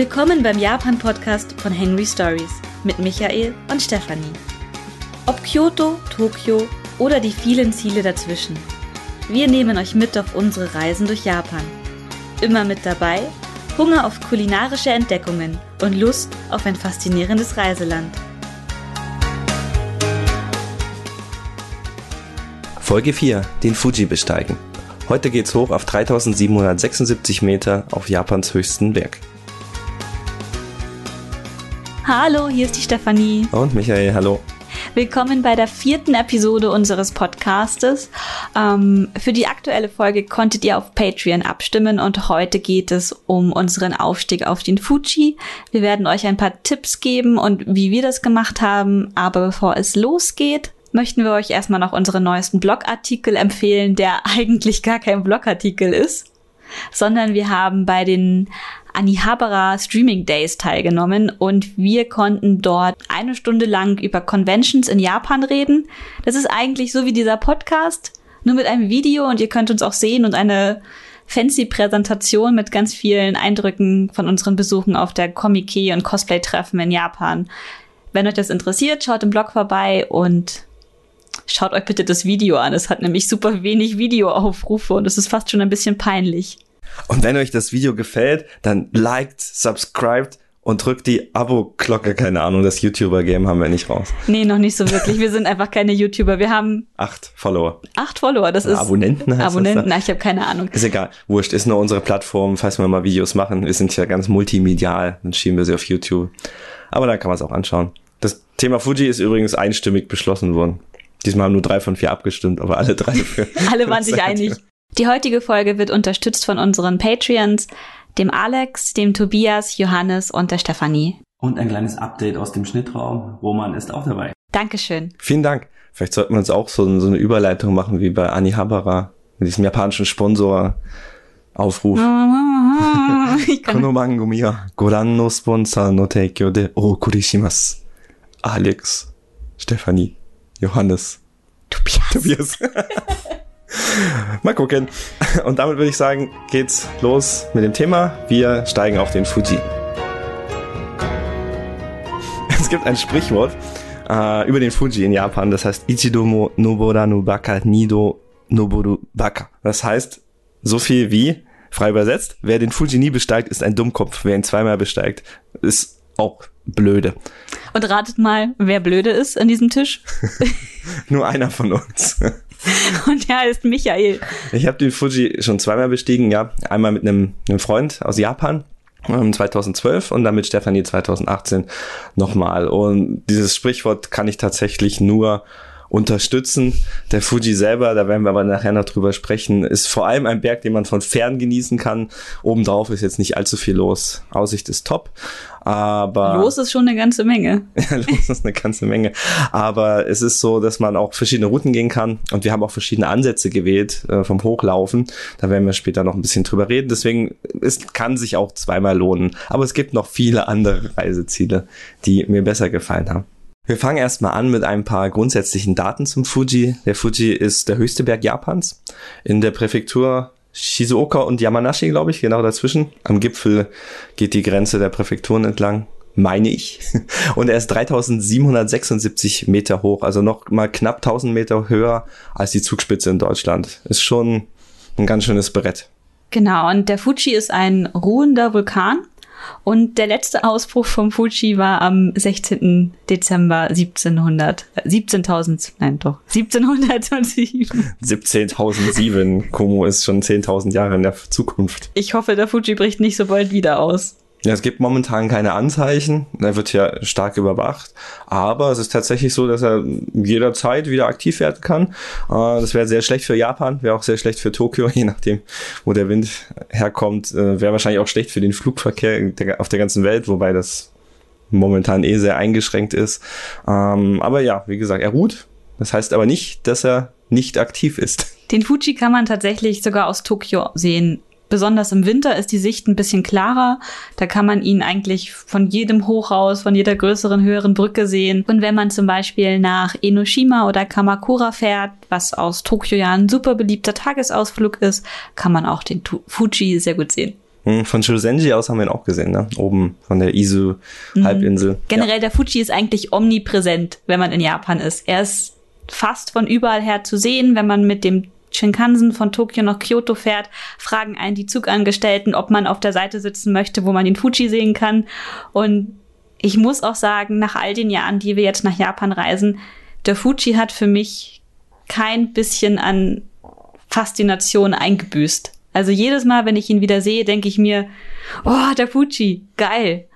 Willkommen beim Japan-Podcast von Henry Stories mit Michael und Stefanie. Ob Kyoto, Tokio oder die vielen Ziele dazwischen. Wir nehmen euch mit auf unsere Reisen durch Japan. Immer mit dabei Hunger auf kulinarische Entdeckungen und Lust auf ein faszinierendes Reiseland. Folge 4, den Fuji besteigen. Heute geht's hoch auf 3776 Meter auf Japans höchsten Berg. Hallo, hier ist die Stefanie. Und Michael, hallo. Willkommen bei der vierten Episode unseres Podcastes. Ähm, für die aktuelle Folge konntet ihr auf Patreon abstimmen und heute geht es um unseren Aufstieg auf den Fuji. Wir werden euch ein paar Tipps geben und wie wir das gemacht haben. Aber bevor es losgeht, möchten wir euch erstmal noch unseren neuesten Blogartikel empfehlen, der eigentlich gar kein Blogartikel ist, sondern wir haben bei den Anihabara Streaming Days teilgenommen und wir konnten dort eine Stunde lang über Conventions in Japan reden. Das ist eigentlich so wie dieser Podcast, nur mit einem Video und ihr könnt uns auch sehen und eine fancy Präsentation mit ganz vielen Eindrücken von unseren Besuchen auf der Comic-Con und Cosplay-Treffen in Japan. Wenn euch das interessiert, schaut im Blog vorbei und schaut euch bitte das Video an. Es hat nämlich super wenig Videoaufrufe und es ist fast schon ein bisschen peinlich. Und wenn euch das Video gefällt, dann liked, subscribed und drückt die Abo-Glocke. Keine Ahnung, das YouTuber-Game haben wir nicht raus. Nee, noch nicht so wirklich. Wir sind einfach keine YouTuber. Wir haben acht Follower. Acht Follower, das ist. Abonnenten heißt Abonnenten, das da? ich habe keine Ahnung. Ist egal. Wurscht, ist nur unsere Plattform, falls wir mal Videos machen. Wir sind ja ganz multimedial. Dann schieben wir sie auf YouTube. Aber da kann man es auch anschauen. Das Thema Fuji ist übrigens einstimmig beschlossen worden. Diesmal haben nur drei von vier abgestimmt, aber alle drei alle waren sich einig. Die heutige Folge wird unterstützt von unseren Patreons, dem Alex, dem Tobias, Johannes und der Stefanie. Und ein kleines Update aus dem Schnittraum. Roman ist auch dabei. Dankeschön. Vielen Dank. Vielleicht sollten wir uns auch so, so eine Überleitung machen wie bei Ani Habara mit diesem japanischen Sponsor. Aufruf. Konobango mia goran no sponsor no teikyo de okurishima Alex, Stefanie, Johannes, Tobias. Tobias. Mal gucken. Und damit würde ich sagen, geht's los mit dem Thema. Wir steigen auf den Fuji. Es gibt ein Sprichwort äh, über den Fuji in Japan, das heißt Ichidomo Noboranu Baka Nido Noboru Baka. Das heißt so viel wie, frei übersetzt, wer den Fuji nie besteigt, ist ein Dummkopf. Wer ihn zweimal besteigt, ist auch blöde. Und ratet mal, wer blöde ist an diesem Tisch? Nur einer von uns. Und der heißt Michael. Ich habe den Fuji schon zweimal bestiegen, ja. Einmal mit einem, einem Freund aus Japan 2012 ähm, und dann mit Stefanie 2018 nochmal. Und dieses Sprichwort kann ich tatsächlich nur unterstützen. Der Fuji selber, da werden wir aber nachher noch drüber sprechen, ist vor allem ein Berg, den man von fern genießen kann. Obendrauf ist jetzt nicht allzu viel los. Aussicht ist top. Aber los ist schon eine ganze Menge. ja, los ist eine ganze Menge. Aber es ist so, dass man auch verschiedene Routen gehen kann und wir haben auch verschiedene Ansätze gewählt äh, vom Hochlaufen. Da werden wir später noch ein bisschen drüber reden. Deswegen es kann sich auch zweimal lohnen. Aber es gibt noch viele andere Reiseziele, die mir besser gefallen haben. Wir fangen erstmal an mit ein paar grundsätzlichen Daten zum Fuji. Der Fuji ist der höchste Berg Japans in der Präfektur Shizuoka und Yamanashi, glaube ich, genau dazwischen. Am Gipfel geht die Grenze der Präfekturen entlang, meine ich. Und er ist 3776 Meter hoch, also noch mal knapp 1000 Meter höher als die Zugspitze in Deutschland. Ist schon ein ganz schönes Brett. Genau, und der Fuji ist ein ruhender Vulkan und der letzte Ausbruch vom Fuji war am 16. Dezember 1700, 17.000, nein doch, 1707. 17.007, Como ist schon 10.000 Jahre in der Zukunft. Ich hoffe, der Fuji bricht nicht so bald wieder aus. Ja, es gibt momentan keine Anzeichen. Er wird ja stark überwacht. Aber es ist tatsächlich so, dass er jederzeit wieder aktiv werden kann. Äh, das wäre sehr schlecht für Japan, wäre auch sehr schlecht für Tokio, je nachdem, wo der Wind herkommt. Äh, wäre wahrscheinlich auch schlecht für den Flugverkehr auf der ganzen Welt, wobei das momentan eh sehr eingeschränkt ist. Ähm, aber ja, wie gesagt, er ruht. Das heißt aber nicht, dass er nicht aktiv ist. Den Fuji kann man tatsächlich sogar aus Tokio sehen Besonders im Winter ist die Sicht ein bisschen klarer. Da kann man ihn eigentlich von jedem Hochhaus, von jeder größeren, höheren Brücke sehen. Und wenn man zum Beispiel nach Enoshima oder Kamakura fährt, was aus Tokio ja ein super beliebter Tagesausflug ist, kann man auch den Fuji sehr gut sehen. Hm, Von Shosenji aus haben wir ihn auch gesehen, ne? Oben von der Izu-Halbinsel. Generell, der Fuji ist eigentlich omnipräsent, wenn man in Japan ist. Er ist fast von überall her zu sehen, wenn man mit dem Shinkansen von Tokio nach Kyoto fährt, fragen einen die Zugangestellten, ob man auf der Seite sitzen möchte, wo man den Fuji sehen kann. Und ich muss auch sagen, nach all den Jahren, die wir jetzt nach Japan reisen, der Fuji hat für mich kein bisschen an Faszination eingebüßt. Also jedes Mal, wenn ich ihn wieder sehe, denke ich mir, oh, der Fuji, geil.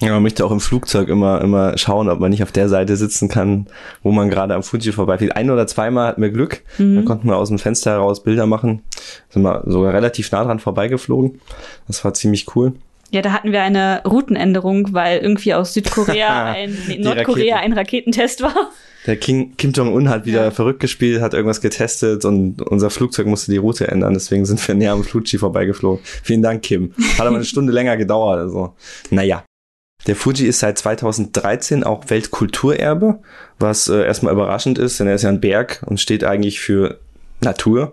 Ja, man möchte auch im Flugzeug immer, immer schauen, ob man nicht auf der Seite sitzen kann, wo man gerade am Fuji vorbeifliegt. Ein oder zweimal hatten wir Glück. Da konnten wir aus dem Fenster heraus Bilder machen. Sind wir sogar relativ nah dran vorbeigeflogen. Das war ziemlich cool. Ja, da hatten wir eine Routenänderung, weil irgendwie aus Südkorea ein, Nordkorea Raketen. ein Raketentest war. Der King, Kim Jong-un hat wieder Ja. verrückt gespielt, hat irgendwas getestet und unser Flugzeug musste die Route ändern. Deswegen sind wir näher am Fuji vorbeigeflogen. Vielen Dank, Kim. Hat aber eine Stunde länger gedauert. Also, naja. Der Fuji ist seit 2013 auch Weltkulturerbe, was äh, erstmal überraschend ist, denn er ist ja ein Berg und steht eigentlich für Natur.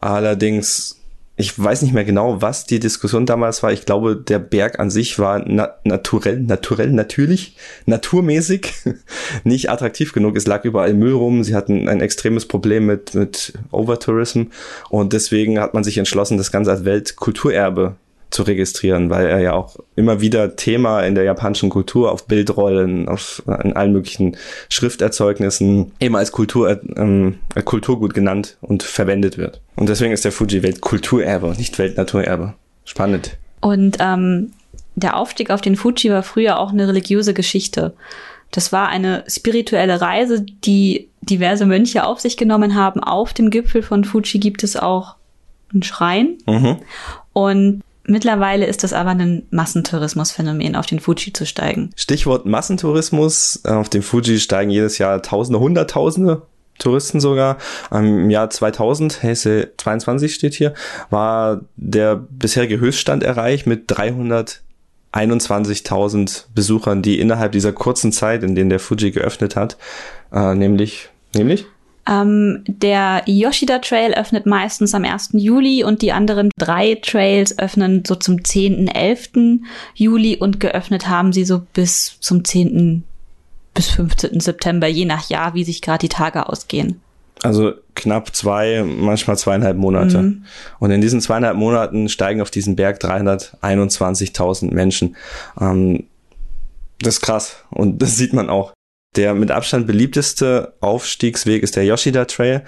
Allerdings, ich weiß nicht mehr genau, was die Diskussion damals war. Ich glaube, der Berg an sich war na naturell, naturell, natürlich, naturmäßig nicht attraktiv genug. Es lag überall Müll rum. Sie hatten ein extremes Problem mit, mit Overtourism und deswegen hat man sich entschlossen, das Ganze als Weltkulturerbe zu registrieren, weil er ja auch immer wieder Thema in der japanischen Kultur auf Bildrollen, auf in allen möglichen Schrifterzeugnissen immer als Kultur, ähm, Kulturgut genannt und verwendet wird. Und deswegen ist der Fuji Weltkulturerbe, nicht Weltnaturerbe. Spannend. Und ähm, der Aufstieg auf den Fuji war früher auch eine religiöse Geschichte. Das war eine spirituelle Reise, die diverse Mönche auf sich genommen haben. Auf dem Gipfel von Fuji gibt es auch einen Schrein. Mhm. Und mittlerweile ist das aber ein Massentourismusphänomen, auf den Fuji zu steigen. Stichwort Massentourismus. Äh, Auf dem Fuji steigen jedes Jahr Tausende, Hunderttausende Touristen sogar. Im Jahr 2000, Heise 22 steht hier, war der bisherige Höchststand erreicht mit 321.000 Besuchern, die innerhalb dieser kurzen Zeit, in der der Fuji geöffnet hat, äh, nämlich, nämlich? Ähm, der Yoshida Trail öffnet meistens am 1. Juli und die anderen drei Trails öffnen so zum 10., 11. Juli und geöffnet haben sie so bis zum 10. bis 15. September, je nach Jahr, wie sich gerade die Tage ausgehen. Also knapp zwei, manchmal zweieinhalb Monate. Und in diesen zweieinhalb Monaten steigen auf diesen Berg 321.000 Menschen. Ähm, das ist krass. Und das sieht man auch. Der mit Abstand beliebteste Aufstiegsweg ist der Yoshida Trail.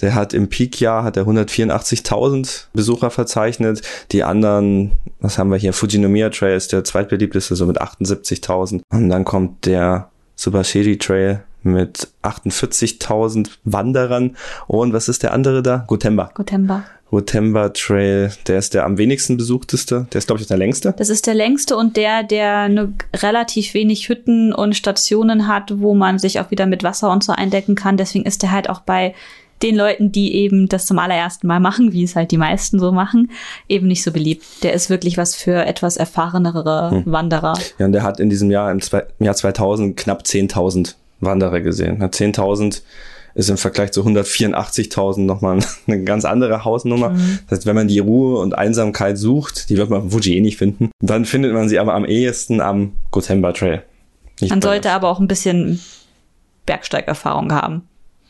Der hat im Peakjahr hat er 184.000 Besucher verzeichnet. Die anderen, was haben wir hier? Fujinomiya Trail ist der zweitbeliebteste, so mit 78.000. Und dann kommt der Subashiri Trail mit 48.000 Wanderern. Und was ist der andere da? Gotemba. Gotemba. Gotemba Trail, der ist der am wenigsten besuchteste. Der ist, glaube ich, der längste. Das ist der längste und der, der nur relativ wenig Hütten und Stationen hat, wo man sich auch wieder mit Wasser und so eindecken kann. Deswegen ist der halt auch bei den Leuten, die eben das zum allerersten Mal machen, wie es halt die meisten so machen, eben nicht so beliebt. Der ist wirklich was für etwas erfahrenere Wanderer. Ja, und der hat in diesem Jahr, im, zwei, im Jahr 2000, knapp 10.000 Wanderer gesehen. Ja, 10.000 ist im Vergleich zu 184.000 nochmal eine ganz andere Hausnummer. Das heißt, wenn man die Ruhe und Einsamkeit sucht, die wird man auf Fuji eh nicht finden, dann findet man sie aber am ehesten am Gotemba Trail. Nicht Man sollte aber auch ein bisschen Bergsteigerfahrung haben.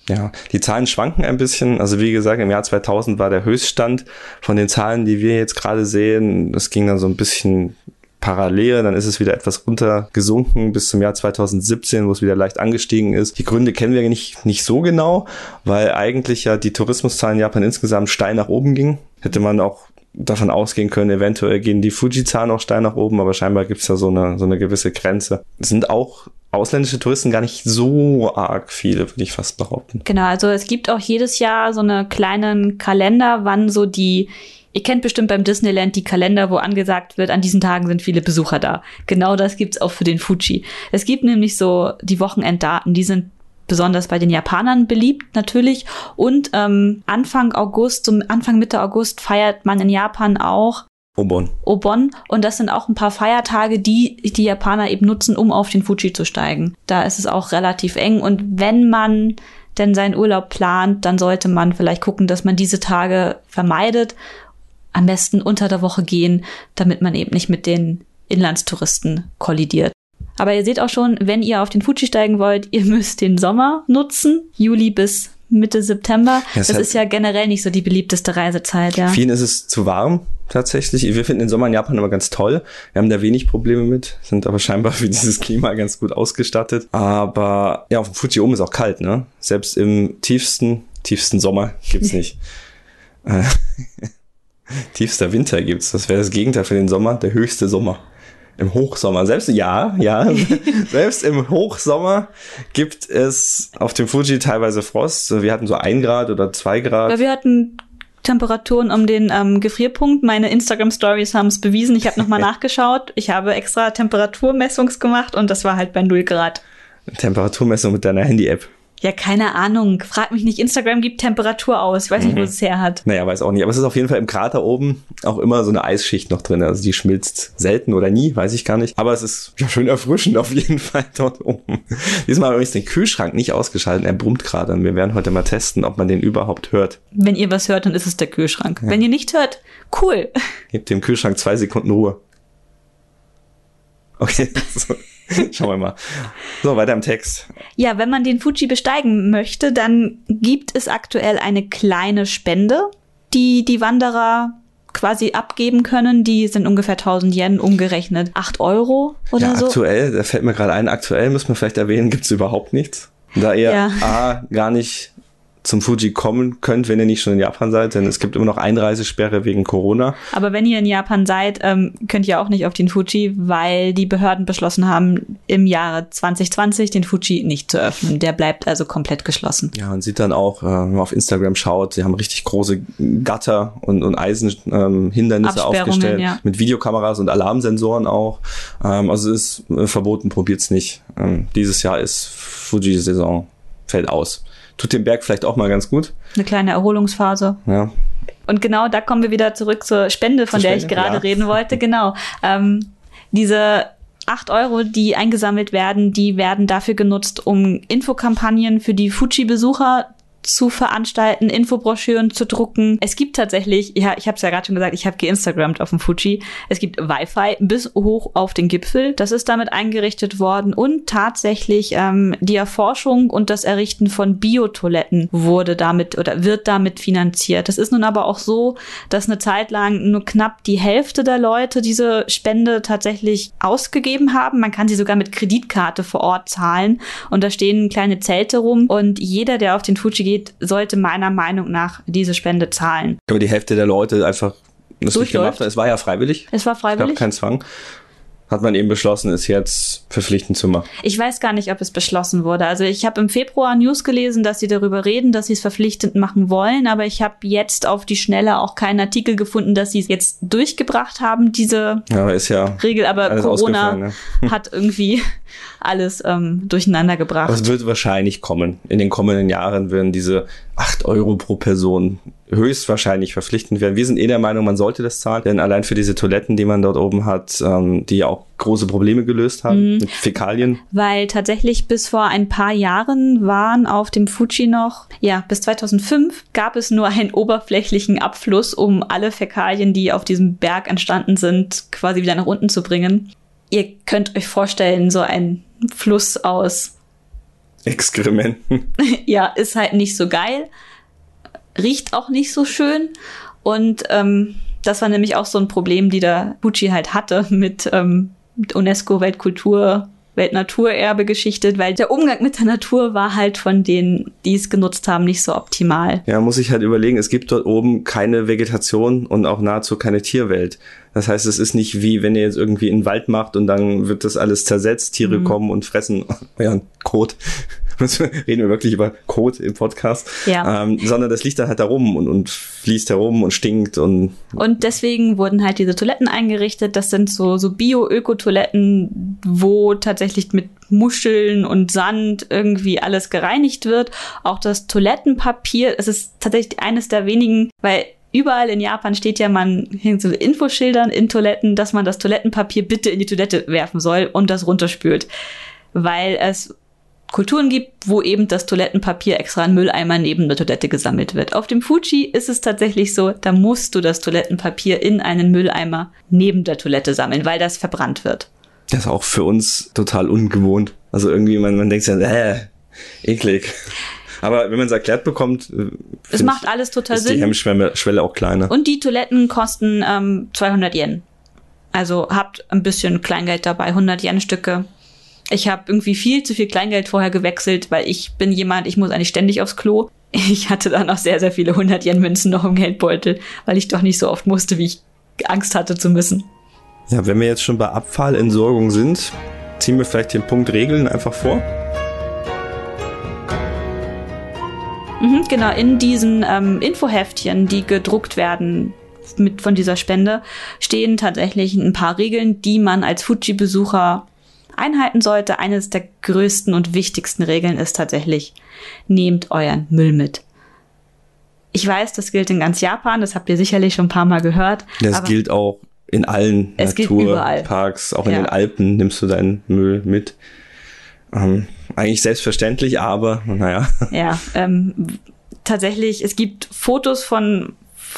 Ja, die Zahlen schwanken ein bisschen. Also wie gesagt, im Jahr 2000 war der Höchststand von den Zahlen, die wir jetzt gerade sehen. Das ging dann so ein bisschen parallel, dann ist es wieder etwas runtergesunken bis zum Jahr 2017, wo es wieder leicht angestiegen ist. Die Gründe kennen wir nicht, nicht so genau, weil eigentlich ja die Tourismuszahlen in Japan insgesamt steil nach oben gingen. Hätte man auch davon ausgehen können, eventuell gehen die Fuji-Zahlen auch steil nach oben, aber scheinbar gibt es da so eine, so eine gewisse Grenze. Sind auch ausländische Touristen gar nicht so arg viele, würde ich fast behaupten. Genau, also es gibt auch jedes Jahr so einen kleinen Kalender, wann so die, ihr kennt bestimmt beim Disneyland die Kalender, wo angesagt wird, an diesen Tagen sind viele Besucher da. Genau das gibt's auch für den Fuji. Es gibt nämlich so die Wochenenddaten, die sind besonders bei den Japanern beliebt natürlich. Und ähm, Anfang August, zum Anfang Mitte August feiert man in Japan auch Obon. Obon und das sind auch ein paar Feiertage, die die Japaner eben nutzen, um auf den Fuji zu steigen. Da ist es auch relativ eng und wenn man denn seinen Urlaub plant, dann sollte man vielleicht gucken, dass man diese Tage vermeidet. Am besten unter der Woche gehen, damit man eben nicht mit den Inlandstouristen kollidiert. Aber ihr seht auch schon, wenn ihr auf den Fuji steigen wollt, ihr müsst den Sommer nutzen, Juli bis Mitte September. Das hat- ist ja generell nicht so die beliebteste Reisezeit, ja. Vielen ist es zu warm tatsächlich. Wir finden den Sommer in Japan immer ganz toll. Wir haben da wenig Probleme mit, sind aber scheinbar für dieses Klima ganz gut ausgestattet. Aber ja, auf dem Fuji oben ist auch kalt, ne? Selbst im tiefsten, tiefsten Sommer gibt's nicht. tiefster Winter gibt's. Das wäre das Gegenteil für den Sommer, der höchste Sommer. Im Hochsommer, selbst ja, ja, selbst im Hochsommer gibt es auf dem Fuji teilweise Frost. Wir hatten so ein Grad oder zwei Grad. Weil wir hatten Temperaturen um den ähm, Gefrierpunkt. Meine Instagram-Stories haben es bewiesen. Ich habe nochmal nachgeschaut. Ich habe extra Temperaturmessungs gemacht und das war halt bei 0 Grad. Temperaturmessung mit deiner Handy-App. Ja, keine Ahnung. Frag mich nicht. Instagram gibt Temperatur aus. Ich weiß nicht, wo es her hat. Naja, weiß auch nicht. Aber es ist auf jeden Fall im Krater oben auch immer so eine Eisschicht noch drin. Also die schmilzt selten oder nie, weiß ich gar nicht. Aber es ist ja schön erfrischend auf jeden Fall dort oben. Diesmal habe ich den Kühlschrank nicht ausgeschaltet. Er brummt gerade. Und wir werden heute mal testen, ob man den überhaupt hört. Wenn ihr was hört, dann ist es der Kühlschrank. Wenn ihr nicht hört, cool. Gebt dem Kühlschrank zwei Sekunden Ruhe. Okay, so. schauen wir mal. So, weiter im Text. Ja, wenn man den Fuji besteigen möchte, dann gibt es aktuell eine kleine Spende, die die Wanderer quasi abgeben können. Die sind ungefähr 1000 Yen umgerechnet. 8 Euro oder ja, so. aktuell, da fällt mir gerade ein, aktuell müssen wir vielleicht erwähnen, gibt's überhaupt nichts. Da ihr Ja. A, gar nicht zum Fuji kommen könnt, wenn ihr nicht schon in Japan seid, denn es gibt immer noch Einreisesperre wegen Corona. Aber wenn ihr in Japan seid, ähm, könnt ihr auch nicht auf den Fuji, weil die Behörden beschlossen haben, im Jahre 2020 den Fuji nicht zu öffnen. Der bleibt also komplett geschlossen. Ja, man sieht dann auch, äh, wenn man auf Instagram schaut, sie haben richtig große Gatter und, und Eisenhindernisse ähm, aufgestellt, ja. mit Videokameras und Alarmsensoren auch. Ähm, also es ist äh, verboten, probiert's nicht. Ähm, dieses Jahr ist Fuji-Saison, fällt aus. Tut dem Berg vielleicht auch mal ganz gut. Eine kleine Erholungsphase. Ja, Und genau da kommen wir wieder zurück zur Spende, von Zur der ich Spende, gerade ja. reden wollte. Genau. Ähm, diese acht Euro, die eingesammelt werden, die werden dafür genutzt, um Infokampagnen für die Fuji-Besucher zu veranstalten, Infobroschüren zu drucken. Es gibt tatsächlich, ja, ich habe es ja gerade schon gesagt, ich habe geinstagrammt auf dem Fuji. Es gibt Wi-Fi bis hoch auf den Gipfel. Das ist damit eingerichtet worden und tatsächlich ähm, die Erforschung und das Errichten von Biotoiletten wurde damit oder wird damit finanziert. Das ist nun aber auch so, dass eine Zeit lang nur knapp die Hälfte der Leute diese Spende tatsächlich ausgegeben haben. Man kann sie sogar mit Kreditkarte vor Ort zahlen und da stehen kleine Zelte rum und jeder, der auf den Fuji geht, sollte meiner Meinung nach diese Spende zahlen. aber die Hälfte der Leute einfach das nicht gemacht hat. Es war ja freiwillig. Es war Es gab freiwillig. keinen Zwang. Hat man eben beschlossen, ist jetzt verpflichtend zu machen. Ich weiß gar nicht, ob es beschlossen wurde. Also ich habe im Februar News gelesen, dass sie darüber reden, dass sie es verpflichtend machen wollen, aber ich habe jetzt auf die Schnelle auch keinen Artikel gefunden, dass sie es jetzt durchgebracht haben, diese Ja, ja Regel. Aber Corona ne? hat irgendwie alles ähm, durcheinander gebracht. Aber es wird wahrscheinlich kommen. In den kommenden Jahren werden diese 8 Euro pro Person höchstwahrscheinlich verpflichtend werden. Wir sind eh der Meinung, man sollte das zahlen, denn allein für diese Toiletten, die man dort oben hat, ähm, die ja auch große Probleme gelöst haben mit Fäkalien. Weil tatsächlich bis vor ein paar Jahren waren auf dem Fuji noch, ja, bis 2005 gab es nur einen oberflächlichen Abfluss, um alle Fäkalien, die auf diesem Berg entstanden sind, quasi wieder nach unten zu bringen. Ihr könnt euch vorstellen, so ein Fluss aus, Exkrementen. ja, ist halt nicht so geil, riecht auch nicht so schön und ähm, das war nämlich auch so ein Problem, die der Fuji halt hatte mit ähm, UNESCO Weltkultur Weltnaturerbe geschichtet, weil der Umgang mit der Natur war halt von denen, die es genutzt haben, nicht so optimal. Ja, muss ich halt überlegen, es gibt dort oben keine Vegetation und auch nahezu keine Tierwelt. Das heißt, es ist nicht wie, wenn ihr jetzt irgendwie einen Wald macht und dann wird das alles zersetzt, Tiere Mhm. kommen und fressen euren Kot. Reden wir wirklich über Kot im Podcast. Ja. Ähm, sondern das liegt dann halt da rum und, und fließt herum und stinkt und Und deswegen wurden halt diese Toiletten eingerichtet. Das sind so, so Bio-Öko-Toiletten, wo tatsächlich mit Muscheln und Sand irgendwie alles gereinigt wird. Auch das Toilettenpapier, es ist tatsächlich eines der wenigen, weil überall in Japan steht ja, man hängt so Infoschildern in Toiletten, dass man das Toilettenpapier bitte in die Toilette werfen soll und das runterspült. Weil es Kulturen gibt, wo eben das Toilettenpapier extra in Mülleimer neben der Toilette gesammelt wird. Auf dem Fuji ist es tatsächlich so, da musst du das Toilettenpapier in einen Mülleimer neben der Toilette sammeln, weil das verbrannt wird. Das ist auch für uns total ungewohnt. Also irgendwie, man, man denkt ja, äh, eklig. Aber wenn man es erklärt bekommt, äh, es macht alles total ist Sinn. die Hemmschwelle auch kleiner. Und die Toiletten kosten ähm, 200 Yen. Also habt ein bisschen Kleingeld dabei, 100 Yen Stücke. Ich habe irgendwie viel zu viel Kleingeld vorher gewechselt, weil ich bin jemand, ich muss eigentlich ständig aufs Klo. Ich hatte dann auch sehr, sehr viele 100 Yen Münzen noch im Geldbeutel, weil ich doch nicht so oft musste, wie ich Angst hatte zu müssen. Ja, wenn wir jetzt schon bei Abfallentsorgung sind, ziehen wir vielleicht den Punkt Regeln einfach vor. Mhm, genau, in diesen ähm, Infoheftchen, die gedruckt werden mit von dieser Spende, stehen tatsächlich ein paar Regeln, die man als Fuji-Besucher einhalten sollte. Eines der größten und wichtigsten Regeln ist tatsächlich, nehmt euren Müll mit. Ich weiß, das gilt in ganz Japan, das habt ihr sicherlich schon ein paar Mal gehört. Das gilt auch in allen Naturparks, auch in ja. den Alpen nimmst du deinen Müll mit. Ähm, eigentlich selbstverständlich, aber naja. Ja, ähm, tatsächlich, es gibt Fotos von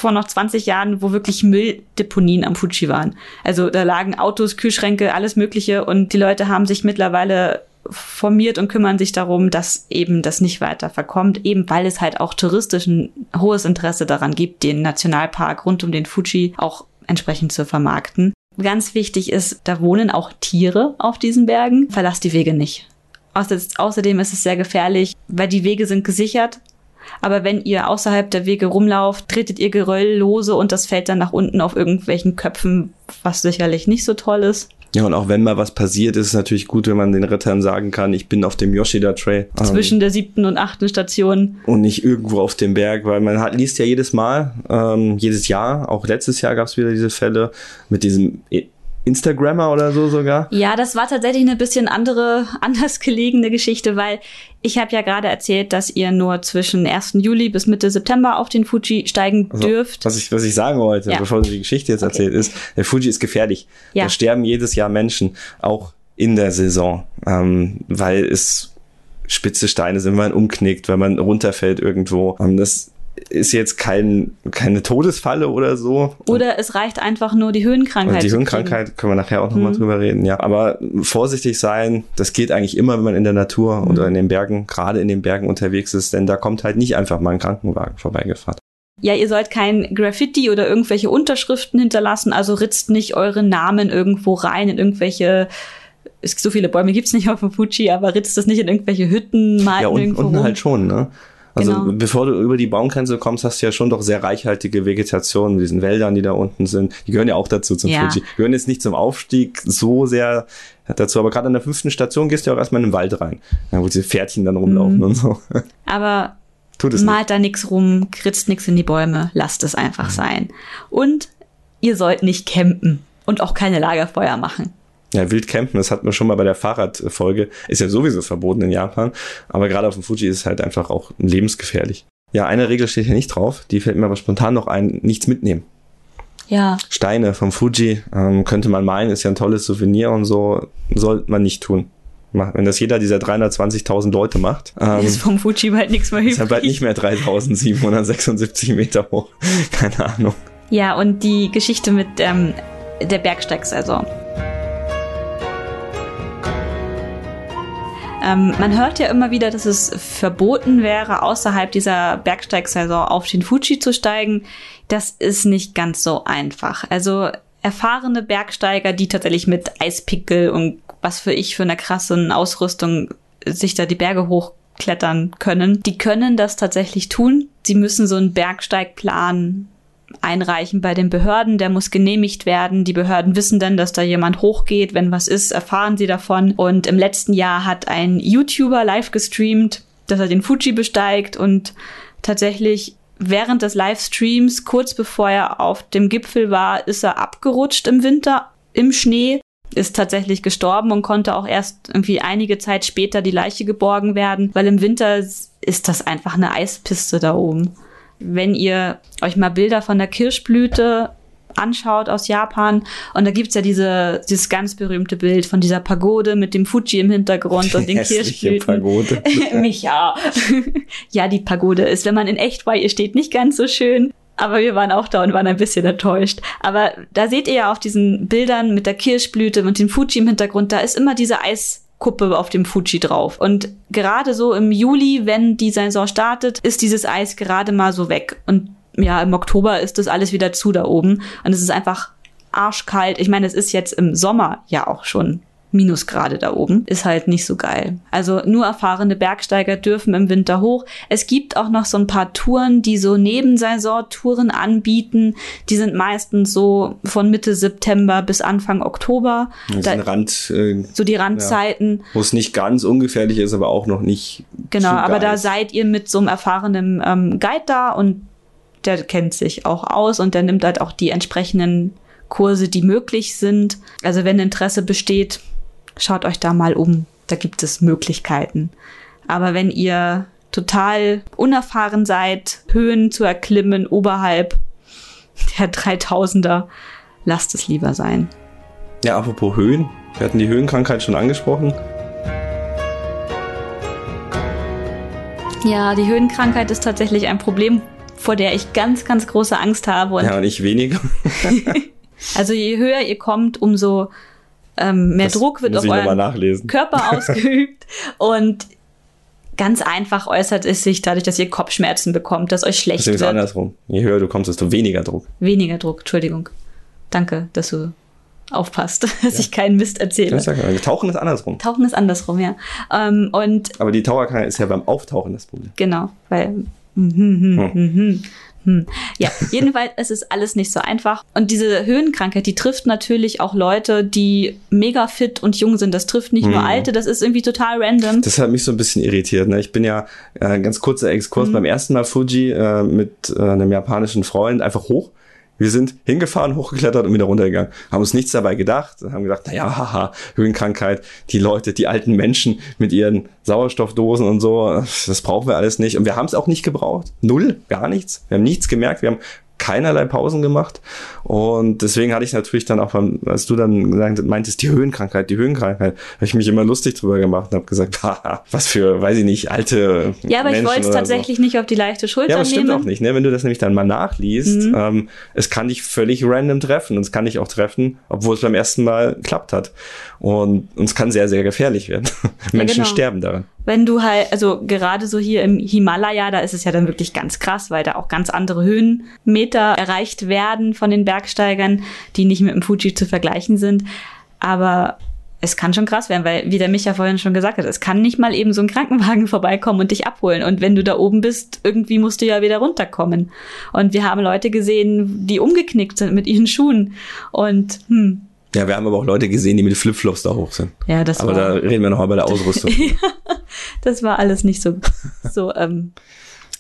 vor noch 20 Jahren, wo wirklich Mülldeponien am Fuji waren. Also da lagen Autos, Kühlschränke, alles Mögliche und die Leute haben sich mittlerweile formiert und kümmern sich darum, dass eben das nicht weiter verkommt, eben weil es halt auch touristisch ein hohes Interesse daran gibt, den Nationalpark rund um den Fuji auch entsprechend zu vermarkten. Ganz wichtig ist, da wohnen auch Tiere auf diesen Bergen. Verlasst die Wege nicht. Außerdem ist es sehr gefährlich, weil die Wege sind gesichert. Aber wenn ihr außerhalb der Wege rumlauft, tretet ihr Geröll lose und das fällt dann nach unten auf irgendwelchen Köpfen, was sicherlich nicht so toll ist. Ja, und auch wenn mal was passiert, ist es natürlich gut, wenn man den Rittern sagen kann, ich bin auf dem Yoshida Trail. Zwischen ähm, der siebten und achten Station. Und nicht irgendwo auf dem Berg, weil man hat, liest ja jedes Mal, ähm, jedes Jahr, auch letztes Jahr gab es wieder diese Fälle mit diesem Instagrammer oder so sogar? Ja, das war tatsächlich eine bisschen andere, anders gelegene Geschichte, weil ich habe ja gerade erzählt, dass ihr nur zwischen 1. Juli bis Mitte September auf den Fuji steigen also, dürft. Was ich, was ich sagen wollte, ja. bevor du die Geschichte jetzt okay. erzählt, ist, der Fuji ist gefährlich. Ja. Da sterben jedes Jahr Menschen, auch in der Saison, ähm, weil es spitze Steine sind, wenn man umknickt, wenn man runterfällt irgendwo. Ähm, das ist jetzt kein, keine Todesfalle oder so. Oder es reicht einfach nur die Höhenkrankheit. Und die Höhenkrankheit können wir nachher auch nochmal mhm. drüber reden, ja. Aber vorsichtig sein, das geht eigentlich immer, wenn man in der Natur mhm. oder in den Bergen, gerade in den Bergen unterwegs ist, denn da kommt halt nicht einfach mal ein Krankenwagen vorbeigefahren. Ja, ihr sollt kein Graffiti oder irgendwelche Unterschriften hinterlassen, also ritzt nicht euren Namen irgendwo rein in irgendwelche so viele Bäume gibt's nicht auf dem Fuji, aber ritzt das nicht in irgendwelche Hütten, mal ja, und, irgendwo unten rum. halt schon, ne? Also genau. bevor du über die Baumgrenze kommst, hast du ja schon doch sehr reichhaltige Vegetation mit diesen Wäldern, die da unten sind. Die gehören ja auch dazu zum ja. Fuji. Die gehören jetzt nicht zum Aufstieg so sehr dazu, aber gerade an der fünften Station gehst du ja auch erstmal in den Wald rein, wo diese Pferdchen dann rumlaufen mhm. und so. Aber malt nicht. da nichts rum, kritzt nichts in die Bäume, lasst es einfach mhm. sein. Und ihr sollt nicht campen und auch keine Lagerfeuer machen. Ja, Wildcampen, das hatten wir schon mal bei der Fahrradfolge, ist ja sowieso verboten in Japan, aber gerade auf dem Fuji ist es halt einfach auch lebensgefährlich. Ja, eine Regel steht hier nicht drauf, die fällt mir aber spontan noch ein, nichts mitnehmen. Ja. Steine vom Fuji, ähm, könnte man meinen, ist ja ein tolles Souvenir und so, sollte man nicht tun. Wenn das jeder dieser 320.000 Leute macht, ähm, ist vom Fuji bald nichts mehr übrig. Ist ja bald nicht mehr 3.776 Meter hoch. Keine Ahnung. Ja, und die Geschichte mit ähm, der Bergsteigsaison. Ähm, man hört ja immer wieder, dass es verboten wäre, außerhalb dieser Bergsteigsaison auf den Fuji zu steigen. Das ist nicht ganz so einfach. Also erfahrene Bergsteiger, die tatsächlich mit Eispickel und was für ich für eine krasse Ausrüstung sich da die Berge hochklettern können, die können das tatsächlich tun. Sie müssen so einen Bergsteigplan einreichen bei den Behörden, der muss genehmigt werden. Die Behörden wissen dann, dass da jemand hochgeht. Wenn was ist, erfahren sie davon. Und im letzten Jahr hat ein YouTuber live gestreamt, dass er den Fuji besteigt und tatsächlich während des Livestreams, kurz bevor er auf dem Gipfel war, ist er abgerutscht im Winter im Schnee, ist tatsächlich gestorben und konnte auch erst irgendwie einige Zeit später die Leiche geborgen werden, weil im Winter ist das einfach eine Eispiste da oben wenn ihr euch mal Bilder von der Kirschblüte anschaut aus Japan. Und da gibt's ja diese, dieses ganz berühmte Bild von dieser Pagode mit dem Fuji im Hintergrund und den Kirschblüten. Pagode. Micha. ja, die Pagode ist, wenn man in echt bei ihr steht, nicht ganz so schön. Aber wir waren auch da und waren ein bisschen enttäuscht. Aber da seht ihr ja auf diesen Bildern mit der Kirschblüte und dem Fuji im Hintergrund, da ist immer diese Eiskuppe auf dem Fuji drauf. Und gerade so im Juli, wenn die Saison startet, ist dieses Eis gerade mal so weg. Und ja, im Oktober ist das alles wieder zu da oben. Und es ist einfach arschkalt. Ich meine, es ist jetzt im Sommer ja auch schon Minusgrade da oben. Ist halt nicht so geil. Also nur erfahrene Bergsteiger dürfen im Winter hoch. Es gibt auch noch so ein paar Touren, die so Nebensaison-Touren anbieten. Die sind meistens so von Mitte September bis Anfang Oktober. Das Da- Rand, äh, so die Randzeiten. wo es nicht ganz ungefährlich ist, aber auch noch nicht. Genau, aber da seid ihr mit so einem erfahrenen ähm, Guide da und der kennt sich auch aus und der nimmt halt auch die entsprechenden Kurse, die möglich sind. Also wenn Interesse besteht, schaut euch da mal um. Da gibt es Möglichkeiten. Aber wenn ihr total unerfahren seid, Höhen zu erklimmen oberhalb der 3000er, lasst es lieber sein. Ja, apropos Höhen. Wir hatten die Höhenkrankheit schon angesprochen. Ja, die Höhenkrankheit ist tatsächlich ein Problem, vor der ich ganz, ganz große Angst habe. Und Ja, und ich weniger. Also je höher ihr kommt, umso ähm, mehr Das Druck wird auf euren nachlesen. Körper ausgeübt und ganz einfach äußert es sich dadurch, dass ihr Kopfschmerzen bekommt, dass euch schlecht Deswegen ist es wird. andersrum. Je höher du kommst, desto weniger Druck. Weniger Druck, Entschuldigung. Danke, dass du aufpasst, dass ich keinen Mist erzähle. Ich sag ja, Tauchen ist andersrum. Tauchen ist andersrum, ja. Ähm, und Aber die Taucherkrankheit ist ja beim Auftauchen das Problem. Genau, weil. Mhm, mhm, mhm, mhm. Ja, jedenfalls es ist alles nicht so einfach. Und diese Höhenkrankheit, die trifft natürlich auch Leute, die mega fit und jung sind. Das trifft nicht nur Mhm. Alte, das ist irgendwie total random. Das hat mich so ein bisschen irritiert. Ne? Ich bin ja, äh, ganz kurzer Exkurs, beim ersten Mal Fuji äh, mit äh, einem japanischen Freund einfach hoch. Wir sind hingefahren, hochgeklettert und wieder runtergegangen. Haben uns nichts dabei gedacht. Haben gedacht, naja, haha, Höhenkrankheit, die Leute, die alten Menschen mit ihren Sauerstoffdosen und so, das brauchen wir alles nicht. Und wir haben es auch nicht gebraucht. Null, gar nichts. Wir haben nichts gemerkt. Wir haben keinerlei Pausen gemacht. Und deswegen hatte ich natürlich dann auch, beim, als du dann gesagt, meintest, die Höhenkrankheit, die Höhenkrankheit, habe ich mich immer lustig drüber gemacht und habe gesagt, haha, was für, weiß ich nicht, alte Ja, aber ich Menschen wollte es tatsächlich nicht auf die leichte Schulter ja, aber stimmt nehmen. auch nicht, ne? Wenn du das nämlich dann mal nachliest, ähm, es kann dich völlig random treffen und es kann dich auch treffen, obwohl es beim ersten Mal geklappt hat. Und, und es kann sehr, sehr gefährlich werden. Menschen genau. sterben daran. Wenn du halt, also gerade so hier im Himalaya, da ist es ja dann wirklich ganz krass, weil da auch ganz andere Höhenmeter erreicht werden von den Bergsteigern, die nicht mit dem Fuji zu vergleichen sind. Aber es kann schon krass werden, weil, wie der Micha vorhin schon gesagt hat, es kann nicht mal eben so ein Krankenwagen vorbeikommen und dich abholen. Und wenn du da oben bist, irgendwie musst du ja wieder runterkommen. Und wir haben Leute gesehen, die umgeknickt sind mit ihren Schuhen. Und, hm, Ja, wir haben aber auch Leute gesehen, die mit Flipflops da hoch sind. ja, das Aber war. da reden wir nochmal bei der Ausrüstung. Das war alles nicht so, so ähm,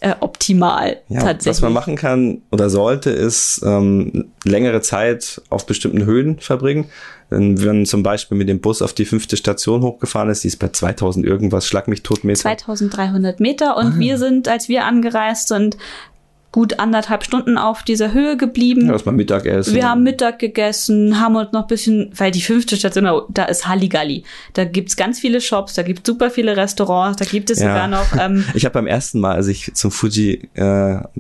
äh, optimal Ja, tatsächlich. was man machen kann oder sollte, ist ähm, längere Zeit auf bestimmten Höhen verbringen. Wenn man zum Beispiel mit dem Bus auf die fünfte Station hochgefahren ist, die ist bei 2000 irgendwas, schlag mich tot mäßig. 2300 Meter Ah. und wir sind, als wir angereist sind, gut anderthalb Stunden auf dieser Höhe geblieben. Man Mittagessen. Wir haben Mittag gegessen, haben uns noch ein bisschen, weil die fünfte Station, da ist Halligalli. Da gibt's ganz viele Shops, da gibt's super viele Restaurants, da gibt es Ja. sogar noch, ähm, Ich habe beim ersten Mal, als ich zum Fuji äh,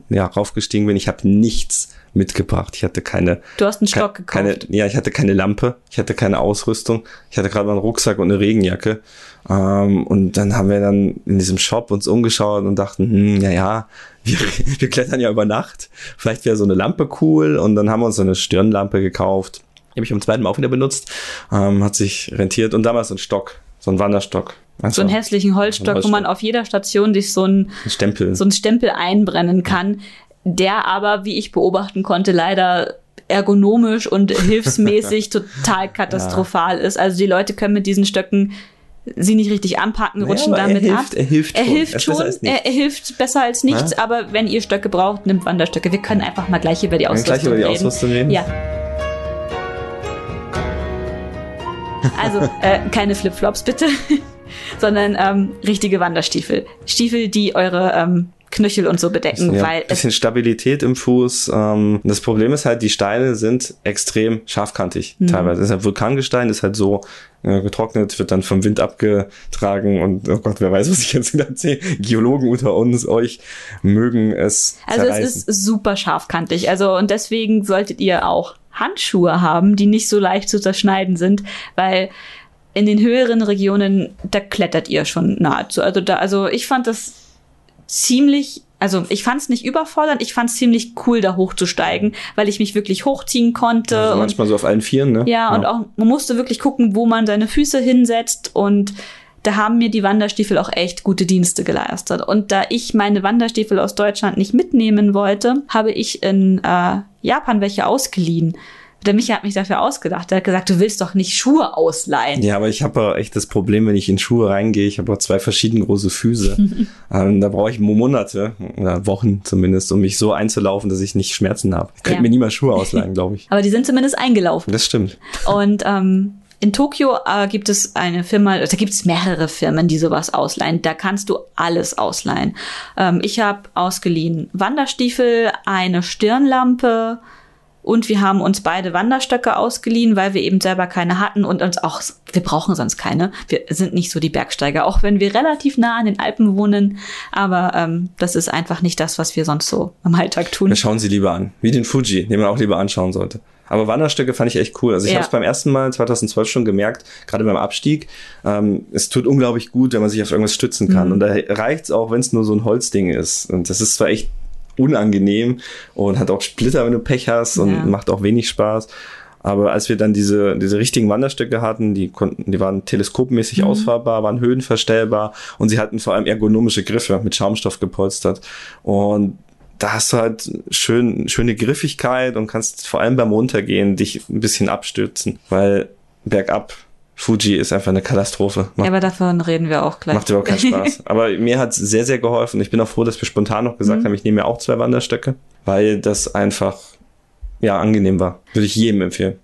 ja, raufgestiegen bin, ich habe nichts mitgebracht. Ich hatte keine, du hast einen ke- Stock gekauft. keine, ja, ich hatte keine Lampe, ich hatte keine Ausrüstung, ich hatte gerade mal einen Rucksack und eine Regenjacke. Ähm, und dann haben wir dann in diesem Shop uns umgeschaut und dachten, hm, ja, ja, wir, wir klettern ja über Nacht. Vielleicht wäre so eine Lampe cool. Und dann haben wir uns so eine Stirnlampe gekauft. Die habe ich beim zweiten Mal auch wieder benutzt. Ähm, hat sich rentiert. Und damals so ein Stock, so ein Wanderstock. so einen hässlichen Holzstock, wo man auf jeder Station sich so ein Ein Stempel. so einen Stempel einbrennen kann, der aber, wie ich beobachten konnte, leider ergonomisch und hilfsmäßig total katastrophal ist. Also die Leute können mit diesen Stöcken sie nicht richtig anpacken, Naja, rutschen aber er damit hilft- ab. er hilft er schon. hilft Er ist schon, er, er hilft besser als nichts, Ja. aber wenn ihr Stöcke braucht, nimmt Wanderstöcke. Wir können einfach mal gleich über die Ausrüstung gleich über die reden. Ausrüstung reden. Ja. Also äh, keine Flipflops bitte, sondern ähm, richtige Wanderstiefel. Stiefel, die eure ähm, Knöchel und so bedecken, ja, weil bisschen Stabilität im Fuß. Ähm, das Problem ist halt, die Steine sind extrem scharfkantig Mhm. teilweise. Das ist halt Vulkangestein, ist halt so äh, getrocknet, wird dann vom Wind abgetragen und oh Gott, wer weiß, was ich jetzt wieder erzähle. Geologen unter uns, euch mögen es Also zerreißen. es ist super scharfkantig. Also und deswegen solltet ihr auch Handschuhe haben, die nicht so leicht zu zerschneiden sind, weil in den höheren Regionen da klettert ihr schon nahezu. Also da, also ich fand das ziemlich, also ich fand es nicht überfordernd, ich fand es ziemlich cool, da hochzusteigen, weil ich mich wirklich hochziehen konnte also und manchmal so auf allen Vieren, ne? ja, und auch, man musste wirklich gucken, wo man seine Füße hinsetzt und da haben mir die Wanderstiefel auch echt gute Dienste geleistet. Und da ich meine Wanderstiefel aus Deutschland nicht mitnehmen wollte, habe ich in äh, Japan welche ausgeliehen. Der Micha hat mich dafür ausgedacht. Er hat gesagt, du willst doch nicht Schuhe ausleihen. Ja, aber ich habe echt das Problem, wenn ich in Schuhe reingehe, ich habe auch zwei verschieden große Füße. ähm, da brauche ich Monate oder Wochen zumindest, um mich so einzulaufen, dass ich nicht Schmerzen habe. Ich könnte Ja. mir nie mal Schuhe ausleihen, glaube ich. Aber die sind zumindest eingelaufen. Das stimmt. Und ähm, in Tokio äh, gibt es eine Firma, da gibt es mehrere Firmen, die sowas ausleihen. Da kannst du alles ausleihen. Ähm, ich habe ausgeliehen Wanderstiefel, eine Stirnlampe und wir haben uns beide Wanderstöcke ausgeliehen, weil wir eben selber keine hatten und uns auch, wir brauchen sonst keine. Wir sind nicht so die Bergsteiger, auch wenn wir relativ nah an den Alpen wohnen. Aber ähm, das ist einfach nicht das, was wir sonst so am Alltag tun. Wir schauen sie lieber an. Wie den Fuji, den man auch lieber anschauen sollte. Aber Wanderstöcke fand ich echt cool. Also ich Ja. habe es beim ersten Mal 2012 schon gemerkt, gerade beim Abstieg. Ähm, es tut unglaublich gut, wenn man sich auf irgendwas stützen kann. Mhm. Und da reicht's auch, wenn es nur so ein Holzding ist. Und das ist zwar echt unangenehm und hat auch Splitter, wenn du Pech hast und Ja. macht auch wenig Spaß. Aber als wir dann diese, diese richtigen Wanderstöcke hatten, die konnten, die waren teleskopmäßig Mhm. ausfahrbar, waren höhenverstellbar und sie hatten vor allem ergonomische Griffe mit Schaumstoff gepolstert. Und da hast du halt schön, schöne Griffigkeit und kannst vor allem beim Runtergehen dich ein bisschen abstürzen, weil bergab Fuji ist einfach eine Katastrophe. Ja, aber davon reden wir auch gleich. Macht überhaupt keinen Spaß. Aber mir hat es sehr, sehr geholfen. Ich bin auch froh, dass wir spontan noch gesagt haben, ich nehme mir auch zwei Wanderstöcke, weil das einfach ja angenehm war. Würde ich jedem empfehlen.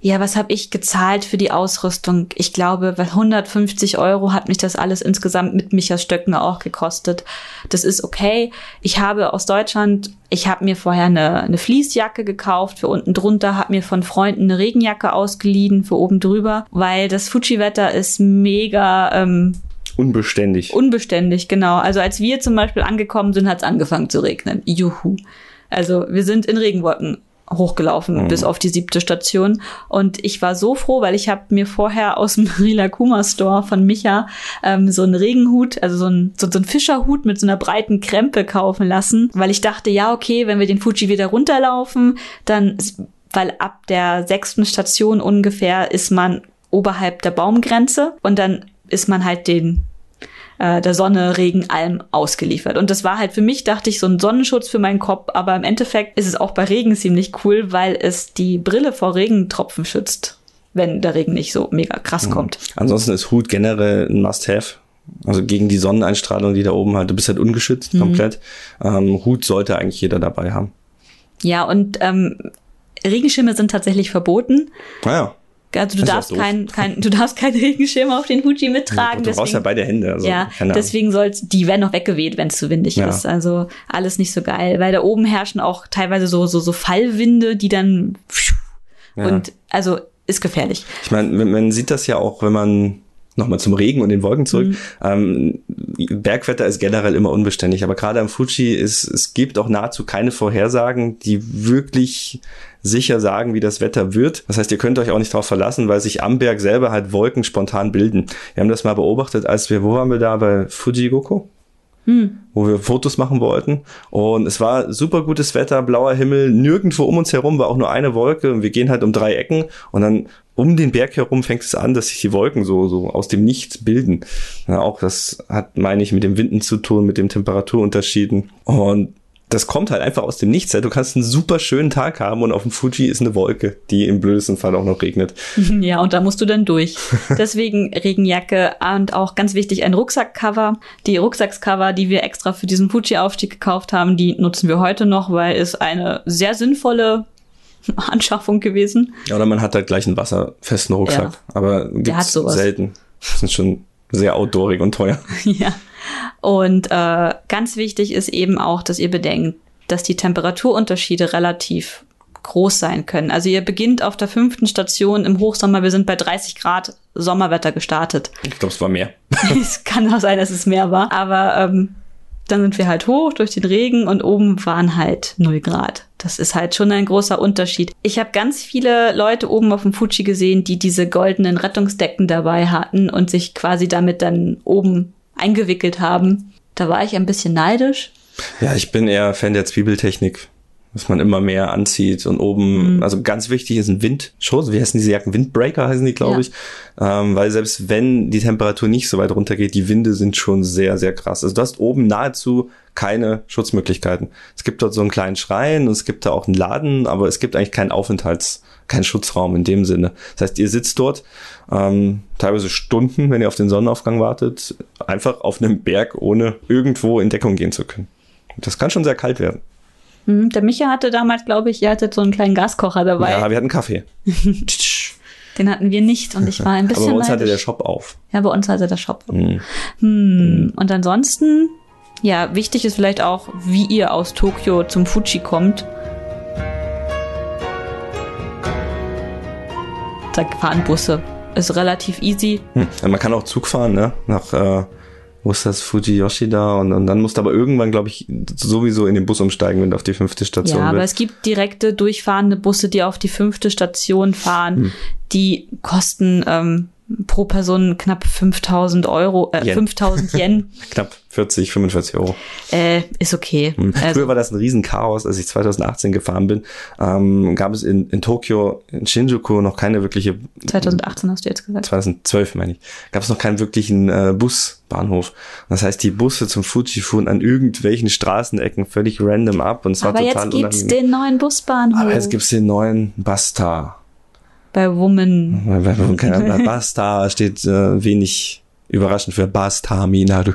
Ja, was habe ich gezahlt für die Ausrüstung? Ich glaube, weil 150 Euro hat mich das alles insgesamt mit Michas Stöcken auch gekostet. Das ist okay. Ich habe aus Deutschland, ich habe mir vorher eine, eine Fließjacke gekauft für unten drunter, habe mir von Freunden eine Regenjacke ausgeliehen für oben drüber, weil das Fuji-Wetter ist mega ähm, Unbeständig. unbeständig, genau. Also als wir zum Beispiel angekommen sind, hat es angefangen zu regnen. Juhu. Also wir sind in Regenwolken hochgelaufen bis auf die siebte Station. Und ich war so froh, weil ich habe mir vorher aus dem Rilakuma Store von Micha ähm, so einen Regenhut, also so einen so, so einen Fischerhut mit so einer breiten Krempe kaufen lassen, weil ich dachte, ja okay, wenn wir den Fuji wieder runterlaufen, dann weil ab der sechsten Station ungefähr ist man oberhalb der Baumgrenze und dann ist man halt den äh, der Sonne, Regen, allem ausgeliefert. Und das war halt für mich, dachte ich, so ein Sonnenschutz für meinen Kopf. Aber im Endeffekt ist es auch bei Regen ziemlich cool, weil es die Brille vor Regentropfen schützt, wenn der Regen nicht so mega krass kommt. Ansonsten ist Hut generell ein Must-Have. Also gegen die Sonneneinstrahlung, die da oben halt, du bist halt ungeschützt komplett. Ähm, Hut sollte eigentlich jeder dabei haben. Ja, und ähm, Regenschirme sind tatsächlich verboten. Naja, Also du darfst doof. kein, du darfst keinen Regenschirm auf den Fuji mittragen. du brauchst ja beide Hände. Also, ja, deswegen soll's, die werden auch weggeweht, wenn es zu windig Ja. ist. Also alles nicht so geil, weil da oben herrschen auch teilweise so so so Fallwinde, die dann Ja. und also ist gefährlich. Ich meine, man, sieht das ja auch, wenn man nochmal zum Regen und den Wolken zurück. Ähm, Bergwetter ist generell immer unbeständig, aber gerade am Fuji ist es gibt auch nahezu keine Vorhersagen, die wirklich sicher sagen, wie das Wetter wird. Das heißt, ihr könnt euch auch nicht darauf verlassen, weil sich am Berg selber halt Wolken spontan bilden. Wir haben das mal beobachtet, als wir, wo waren wir da bei Fujigoko? wo wir Fotos machen wollten. Und es war super gutes Wetter, blauer Himmel, nirgendwo um uns herum war auch nur eine Wolke und wir gehen halt um drei Ecken und dann um den Berg herum fängt es an, dass sich die Wolken so, so aus dem Nichts bilden. Ja, auch das hat, meine ich, mit dem Winden zu tun, mit dem Temperaturunterschieden. Und das kommt halt einfach aus dem Nichts. Du kannst einen super schönen Tag haben und auf dem Fuji ist eine Wolke, die im blödesten Fall auch noch regnet. Ja, und da musst du dann durch. Deswegen Regenjacke und auch ganz wichtig ein Rucksackcover. Die Rucksackscover, die wir extra für diesen Fuji-Aufstieg gekauft haben, die nutzen wir heute noch, weil es eine sehr sinnvolle Anschaffung gewesen. Ja, oder man hat halt gleich einen wasserfesten Rucksack. Ja. Aber gibt's selten. Die sind schon sehr outdoorig und teuer. ja. Und äh, ganz wichtig ist eben auch, dass ihr bedenkt, dass die Temperaturunterschiede relativ groß sein können. Also ihr beginnt auf der fünften Station im Hochsommer. Wir sind bei 30 Grad Sommerwetter gestartet. Ich glaube, es war mehr. es kann auch sein, dass es mehr war. Aber ähm, dann sind wir halt hoch durch den Regen und oben waren halt 0 Grad. Das ist halt schon ein großer Unterschied. Ich habe ganz viele Leute oben auf dem Fuji gesehen, die diese goldenen Rettungsdecken dabei hatten und sich quasi damit dann oben eingewickelt haben. Da war ich ein bisschen neidisch. Ja, ich bin eher Fan der Zwiebeltechnik dass man immer mehr anzieht und oben, mhm. also ganz wichtig ist ein Windschutz. Wie heißen diese Jacken? Windbreaker heißen die, glaube ja. ich. Ähm, weil selbst wenn die Temperatur nicht so weit runtergeht, die Winde sind schon sehr, sehr krass. Also du hast oben nahezu keine Schutzmöglichkeiten. Es gibt dort so einen kleinen Schrein und es gibt da auch einen Laden, aber es gibt eigentlich keinen Aufenthalts, keinen Schutzraum in dem Sinne. Das heißt, ihr sitzt dort ähm, teilweise Stunden, wenn ihr auf den Sonnenaufgang wartet, einfach auf einem Berg, ohne irgendwo in Deckung gehen zu können. Das kann schon sehr kalt werden. Hm, der Micha hatte damals, glaube ich, ihr hattet so einen kleinen Gaskocher dabei. Ja, wir hatten Kaffee. Den hatten wir nicht und ich war ein bisschen. Aber bei uns neidisch. hatte der Shop auf. Ja, bei uns hatte der Shop. Mhm. Hm. Und ansonsten, ja, wichtig ist vielleicht auch, wie ihr aus Tokio zum Fuji kommt. Da fahren Busse. Ist relativ easy. Hm. Ja, man kann auch Zug fahren, ne? Nach äh, wo ist das Fuji Yoshida und, und dann musst du aber irgendwann, glaube ich, sowieso in den Bus umsteigen, wenn du auf die fünfte Station Ja, willst. aber es gibt direkte durchfahrende Busse, die auf die fünfte Station fahren. Hm. Die kosten ähm, pro Person knapp 5000 Euro, äh, Yen. 5000 Yen. knapp 40, 45 Euro. Äh, ist okay. Hm. Also, Früher war das ein Riesenchaos, als ich 2018 gefahren bin. Ähm, gab es in, in Tokio, in Shinjuku noch keine wirkliche. 2018 hast du jetzt gesagt. 2012 meine ich. Gab es noch keinen wirklichen äh, Busbahnhof. Das heißt, die Busse zum Fuji fuhren an irgendwelchen Straßenecken völlig random ab und es war Aber total jetzt gibt's den neuen Busbahnhof. Aber jetzt gibt's den neuen Basta. Bei Woman. Bei, bei, bei Basta steht äh, wenig überraschend für Basta Minaru.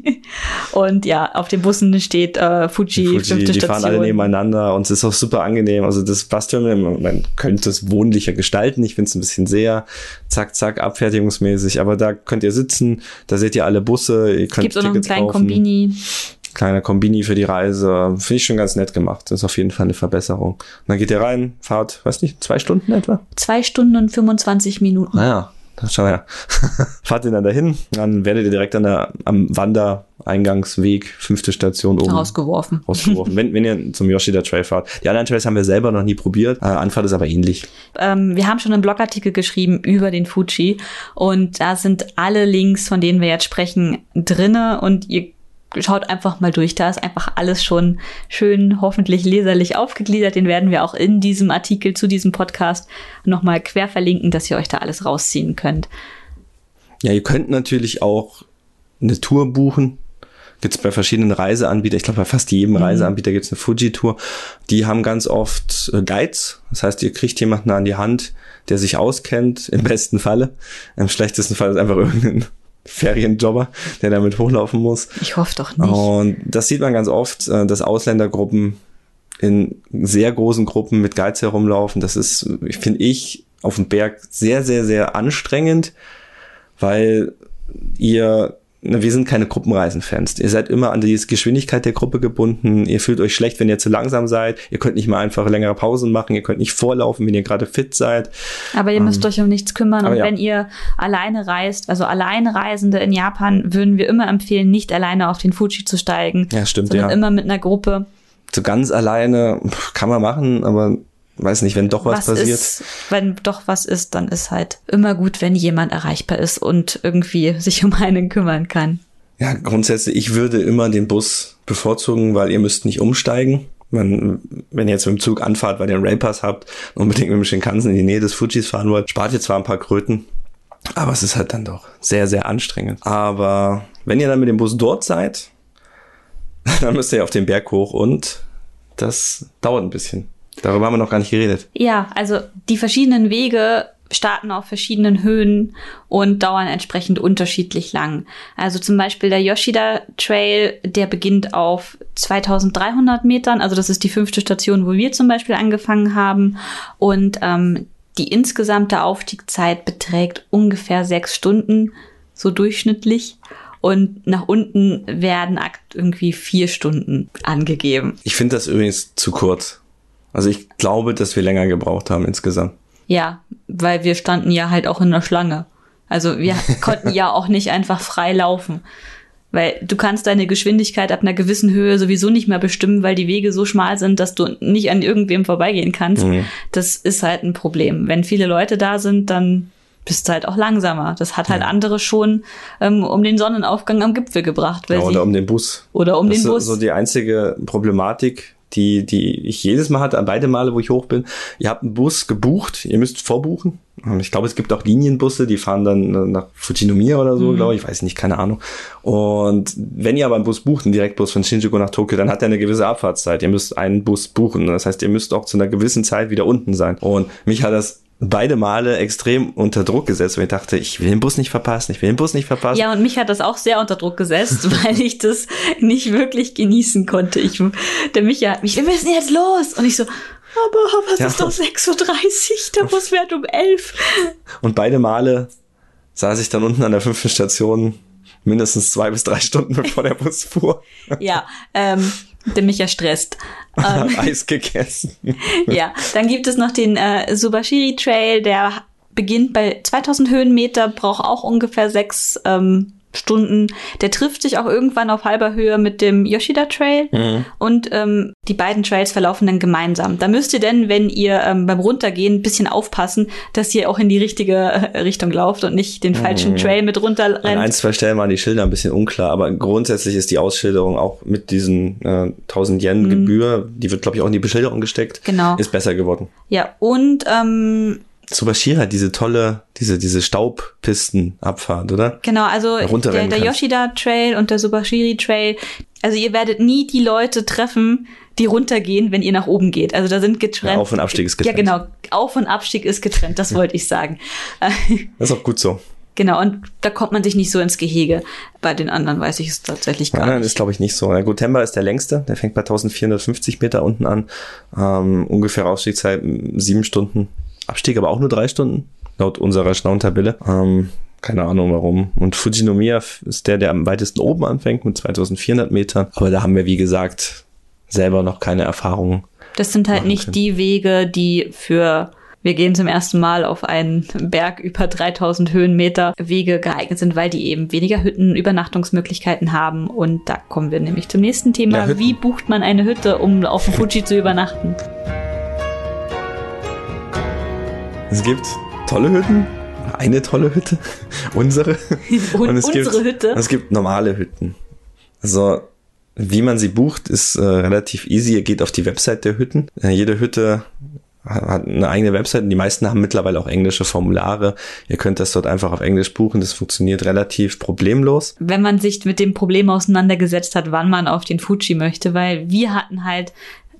und ja, auf den Bussen steht äh, Fuji, Fuji fünfte die Station. fahren alle nebeneinander und es ist auch super angenehm. Also das Basterminal, man könnte es wohnlicher gestalten. Ich finde es ein bisschen sehr zack, zack, abfertigungsmäßig. Aber da könnt ihr sitzen, da seht ihr alle Busse. Ihr könnt Gibt auch noch einen kleinen kaufen. Kombini kleiner Kombini für die Reise. Finde ich schon ganz nett gemacht. Das ist auf jeden Fall eine Verbesserung. Und dann geht ihr rein, fahrt, weiß nicht, zwei Stunden etwa? Zwei Stunden und 25 Minuten. Naja, schau her. fahrt ihr dann dahin, dann werdet ihr direkt an der, am Wandereingangsweg, fünfte Station oben. Rausgeworfen. Rausgeworfen, wenn, wenn ihr zum Yoshida Trail fahrt. Die anderen Trails haben wir selber noch nie probiert. Äh, Anfahrt ist aber ähnlich. Ähm, wir haben schon einen Blogartikel geschrieben über den Fuji und da sind alle Links, von denen wir jetzt sprechen, drinne und ihr schaut einfach mal durch. Da ist einfach alles schon schön, hoffentlich leserlich aufgegliedert. Den werden wir auch in diesem Artikel zu diesem Podcast nochmal quer verlinken, dass ihr euch da alles rausziehen könnt. Ja, ihr könnt natürlich auch eine Tour buchen. Gibt es bei verschiedenen Reiseanbietern, ich glaube bei fast jedem mhm. Reiseanbieter gibt es eine Fuji-Tour. Die haben ganz oft äh, Guides. Das heißt, ihr kriegt jemanden an die Hand, der sich auskennt, im besten Falle. Im schlechtesten Fall ist einfach irgendein Ferienjobber, der damit hochlaufen muss. Ich hoffe doch nicht. Und das sieht man ganz oft, äh, dass Ausländergruppen in sehr großen Gruppen mit Guides herumlaufen. Das ist, finde ich, auf dem Berg sehr, sehr, sehr anstrengend, weil ihr wir sind keine Gruppenreisenfans. Ihr seid immer an die Geschwindigkeit der Gruppe gebunden. Ihr fühlt euch schlecht, wenn ihr zu langsam seid. Ihr könnt nicht mal einfach längere Pausen machen. Ihr könnt nicht vorlaufen, wenn ihr gerade fit seid. Aber ihr müsst ähm, euch um nichts kümmern. Und ja. wenn ihr alleine reist, also alleine Reisende in Japan, würden wir immer empfehlen, nicht alleine auf den Fuji zu steigen. Ja, stimmt, sondern ja. immer mit einer Gruppe. So ganz alleine kann man machen, aber weiß nicht, wenn doch was, was passiert. Ist, wenn doch was ist, dann ist halt immer gut, wenn jemand erreichbar ist und irgendwie sich um einen kümmern kann. Ja, grundsätzlich, ich würde immer den Bus bevorzugen, weil ihr müsst nicht umsteigen. Man, wenn ihr jetzt mit dem Zug anfahrt, weil ihr einen Railpass habt, unbedingt mit dem Shinkansen in die Nähe des Fujis fahren wollt, spart ihr zwar ein paar Kröten, aber es ist halt dann doch sehr, sehr anstrengend. Aber wenn ihr dann mit dem Bus dort seid, dann müsst ihr auf den Berg hoch und das dauert ein bisschen. Darüber haben wir noch gar nicht geredet. Ja, also die verschiedenen Wege starten auf verschiedenen Höhen und dauern entsprechend unterschiedlich lang. Also zum Beispiel der Yoshida Trail, der beginnt auf 2300 Metern, also das ist die fünfte Station, wo wir zum Beispiel angefangen haben. Und ähm, die insgesamte Aufstiegszeit beträgt ungefähr sechs Stunden, so durchschnittlich. und nach unten werden irgendwie vier Stunden angegeben. Ich finde das übrigens zu kurz. Also ich glaube, dass wir länger gebraucht haben insgesamt. Ja, weil wir standen ja halt auch in der Schlange. Also wir konnten ja auch nicht einfach frei laufen. Weil du kannst deine Geschwindigkeit ab einer gewissen Höhe sowieso nicht mehr bestimmen, weil die Wege so schmal sind, dass du nicht an irgendwem vorbeigehen kannst. Mhm. Das ist halt ein Problem. Wenn viele Leute da sind, dann bist du halt auch langsamer. Das hat halt ja. andere schon ähm, um den Sonnenaufgang am Gipfel gebracht. Ja, oder um den Bus. Oder um das den Bus. Das ist so die einzige Problematik, die, die ich jedes Mal hatte, beide Male, wo ich hoch bin. Ihr habt einen Bus gebucht, ihr müsst vorbuchen. Ich glaube, es gibt auch Linienbusse, die fahren dann nach Fujinomiya oder so, mhm. glaube ich, weiß nicht, keine Ahnung. Und wenn ihr aber einen Bus bucht, einen Direktbus von Shinjuku nach Tokio, dann hat er eine gewisse Abfahrtszeit. Ihr müsst einen Bus buchen. Das heißt, ihr müsst auch zu einer gewissen Zeit wieder unten sein. Und mich hat das beide Male extrem unter Druck gesetzt, weil ich dachte, ich will den Bus nicht verpassen, ich will den Bus nicht verpassen. Ja, und mich hat das auch sehr unter Druck gesetzt, weil ich das nicht wirklich genießen konnte. Ich, der Micha, wir müssen jetzt los. Und ich so, aber, es ja. ist doch 6.30 Uhr, der Bus fährt um 11. Und beide Male saß ich dann unten an der fünften Station mindestens zwei bis drei Stunden bevor der Bus fuhr. ja, ähm, der mich ja stresst. Ähm, Eis gegessen. ja, dann gibt es noch den äh, Subashiri Trail, der beginnt bei 2000 Höhenmeter, braucht auch ungefähr sechs ähm, Stunden. Der trifft sich auch irgendwann auf halber Höhe mit dem Yoshida Trail mhm. und ähm, die beiden Trails verlaufen dann gemeinsam. Da müsst ihr denn, wenn ihr ähm, beim Runtergehen ein bisschen aufpassen, dass ihr auch in die richtige äh, Richtung lauft und nicht den falschen mhm. Trail mit runterrennt. An ein, zwei Stellen waren die Schilder ein bisschen unklar, aber grundsätzlich ist die Ausschilderung auch mit diesen äh, 1000 Yen mhm. Gebühr, die wird glaube ich auch in die Beschilderung gesteckt, genau. ist besser geworden. Ja, und ähm, Subashira, diese tolle, diese, diese Staubpistenabfahrt, oder? Genau, also der, der Yoshida Trail und der Subashiri Trail. Also ihr werdet nie die Leute treffen, die runtergehen, wenn ihr nach oben geht. Also da sind getrennt. Ja, Auf- und Abstieg ist getrennt. Ja, genau. Auf- und Abstieg ist getrennt, das wollte ich sagen. Das ist auch gut so. Genau, und da kommt man sich nicht so ins Gehege. Bei den anderen weiß ich es tatsächlich gar ja, nicht. Nein, ist glaube ich nicht so. Na gut, Temba ist der längste. Der fängt bei 1450 Meter unten an. Ähm, ungefähr Ausstiegszeit sieben Stunden. Abstieg aber auch nur drei Stunden, laut unserer schlauen Tabelle. Ähm, keine Ahnung warum. Und Fujinomiya ist der, der am weitesten oben anfängt mit 2400 Metern. Aber da haben wir, wie gesagt, selber noch keine Erfahrungen. Das sind halt nicht können. die Wege, die für wir gehen zum ersten Mal auf einen Berg über 3000 Höhenmeter Wege geeignet sind, weil die eben weniger Hütten, Übernachtungsmöglichkeiten haben. Und da kommen wir nämlich zum nächsten Thema. Ja, Wie bucht man eine Hütte, um auf dem Fuji zu übernachten? Es gibt tolle Hütten, eine tolle Hütte, unsere. Und, und es unsere gibt, Hütte. Es gibt normale Hütten. Also wie man sie bucht, ist äh, relativ easy. Ihr geht auf die Website der Hütten. Äh, jede Hütte hat eine eigene Website und die meisten haben mittlerweile auch englische Formulare. Ihr könnt das dort einfach auf Englisch buchen. Das funktioniert relativ problemlos. Wenn man sich mit dem Problem auseinandergesetzt hat, wann man auf den Fuji möchte, weil wir hatten halt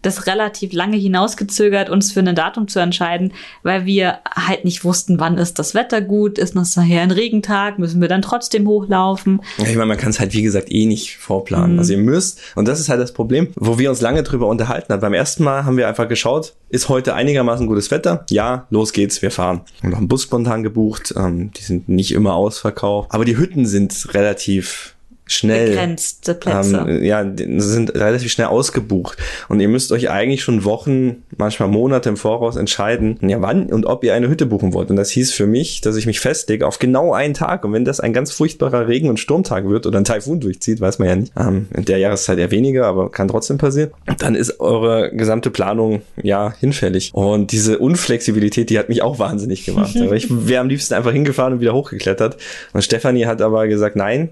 das relativ lange hinausgezögert, uns für ein Datum zu entscheiden, weil wir halt nicht wussten, wann ist das Wetter gut, ist das nachher ein Regentag, müssen wir dann trotzdem hochlaufen. Ja, ich meine, man kann es halt wie gesagt eh nicht vorplanen. Mhm. Also ihr müsst, und das ist halt das Problem, wo wir uns lange drüber unterhalten haben. Beim ersten Mal haben wir einfach geschaut, ist heute einigermaßen gutes Wetter? Ja, los geht's, wir fahren. Wir haben noch einen Bus spontan gebucht, ähm, die sind nicht immer ausverkauft, aber die Hütten sind relativ schnell. Begrenzte Plätze. Ähm, ja, sind relativ schnell ausgebucht. Und ihr müsst euch eigentlich schon Wochen, manchmal Monate im Voraus entscheiden, ja, wann und ob ihr eine Hütte buchen wollt. Und das hieß für mich, dass ich mich festlege auf genau einen Tag. Und wenn das ein ganz furchtbarer Regen- und Sturmtag wird oder ein Taifun durchzieht, weiß man ja nicht. Ähm, in der Jahreszeit eher weniger, aber kann trotzdem passieren. Dann ist eure gesamte Planung ja hinfällig. Und diese Unflexibilität, die hat mich auch wahnsinnig gemacht. ich wäre am liebsten einfach hingefahren und wieder hochgeklettert. Und Stefanie hat aber gesagt, nein,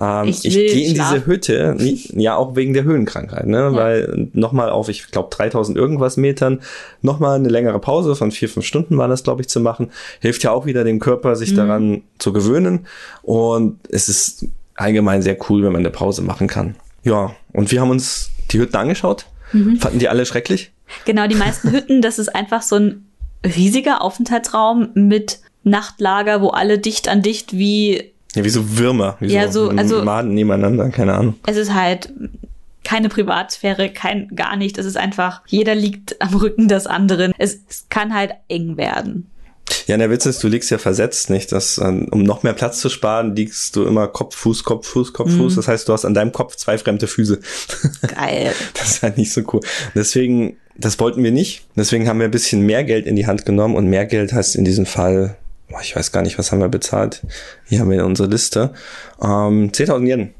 ähm, ich, ich gehe in diese Hütte, ja auch wegen der Höhenkrankheit, ne? Ja. weil nochmal auf, ich glaube 3000 irgendwas Metern, nochmal eine längere Pause von vier, fünf Stunden war das, glaube ich, zu machen, hilft ja auch wieder dem Körper, sich mhm. daran zu gewöhnen und es ist allgemein sehr cool, wenn man eine Pause machen kann. Ja, und wir haben uns die Hütten angeschaut, mhm. fanden die alle schrecklich. Genau, die meisten Hütten, das ist einfach so ein riesiger Aufenthaltsraum mit Nachtlager, wo alle dicht an dicht wie ja, wie so Würmer, wie ja, so, so also, Maden nebeneinander, keine Ahnung. Es ist halt keine Privatsphäre, kein gar nicht. Es ist einfach, jeder liegt am Rücken des anderen. Es, es kann halt eng werden. Ja, der Witz ist, du liegst ja versetzt, nicht? Das, ähm, um noch mehr Platz zu sparen, liegst du immer Kopf, Fuß, Kopf, Fuß, Kopf, Mhm. Fuß. Das heißt, du hast an deinem Kopf zwei fremde Füße. Geil. Das ist halt nicht so cool. Deswegen, das wollten wir nicht. Deswegen haben wir ein bisschen mehr Geld in die Hand genommen und mehr Geld heißt in diesem Fall, ich weiß gar nicht, was haben wir bezahlt. Hier haben wir unsere Liste. Ähm, 10.000 Yen.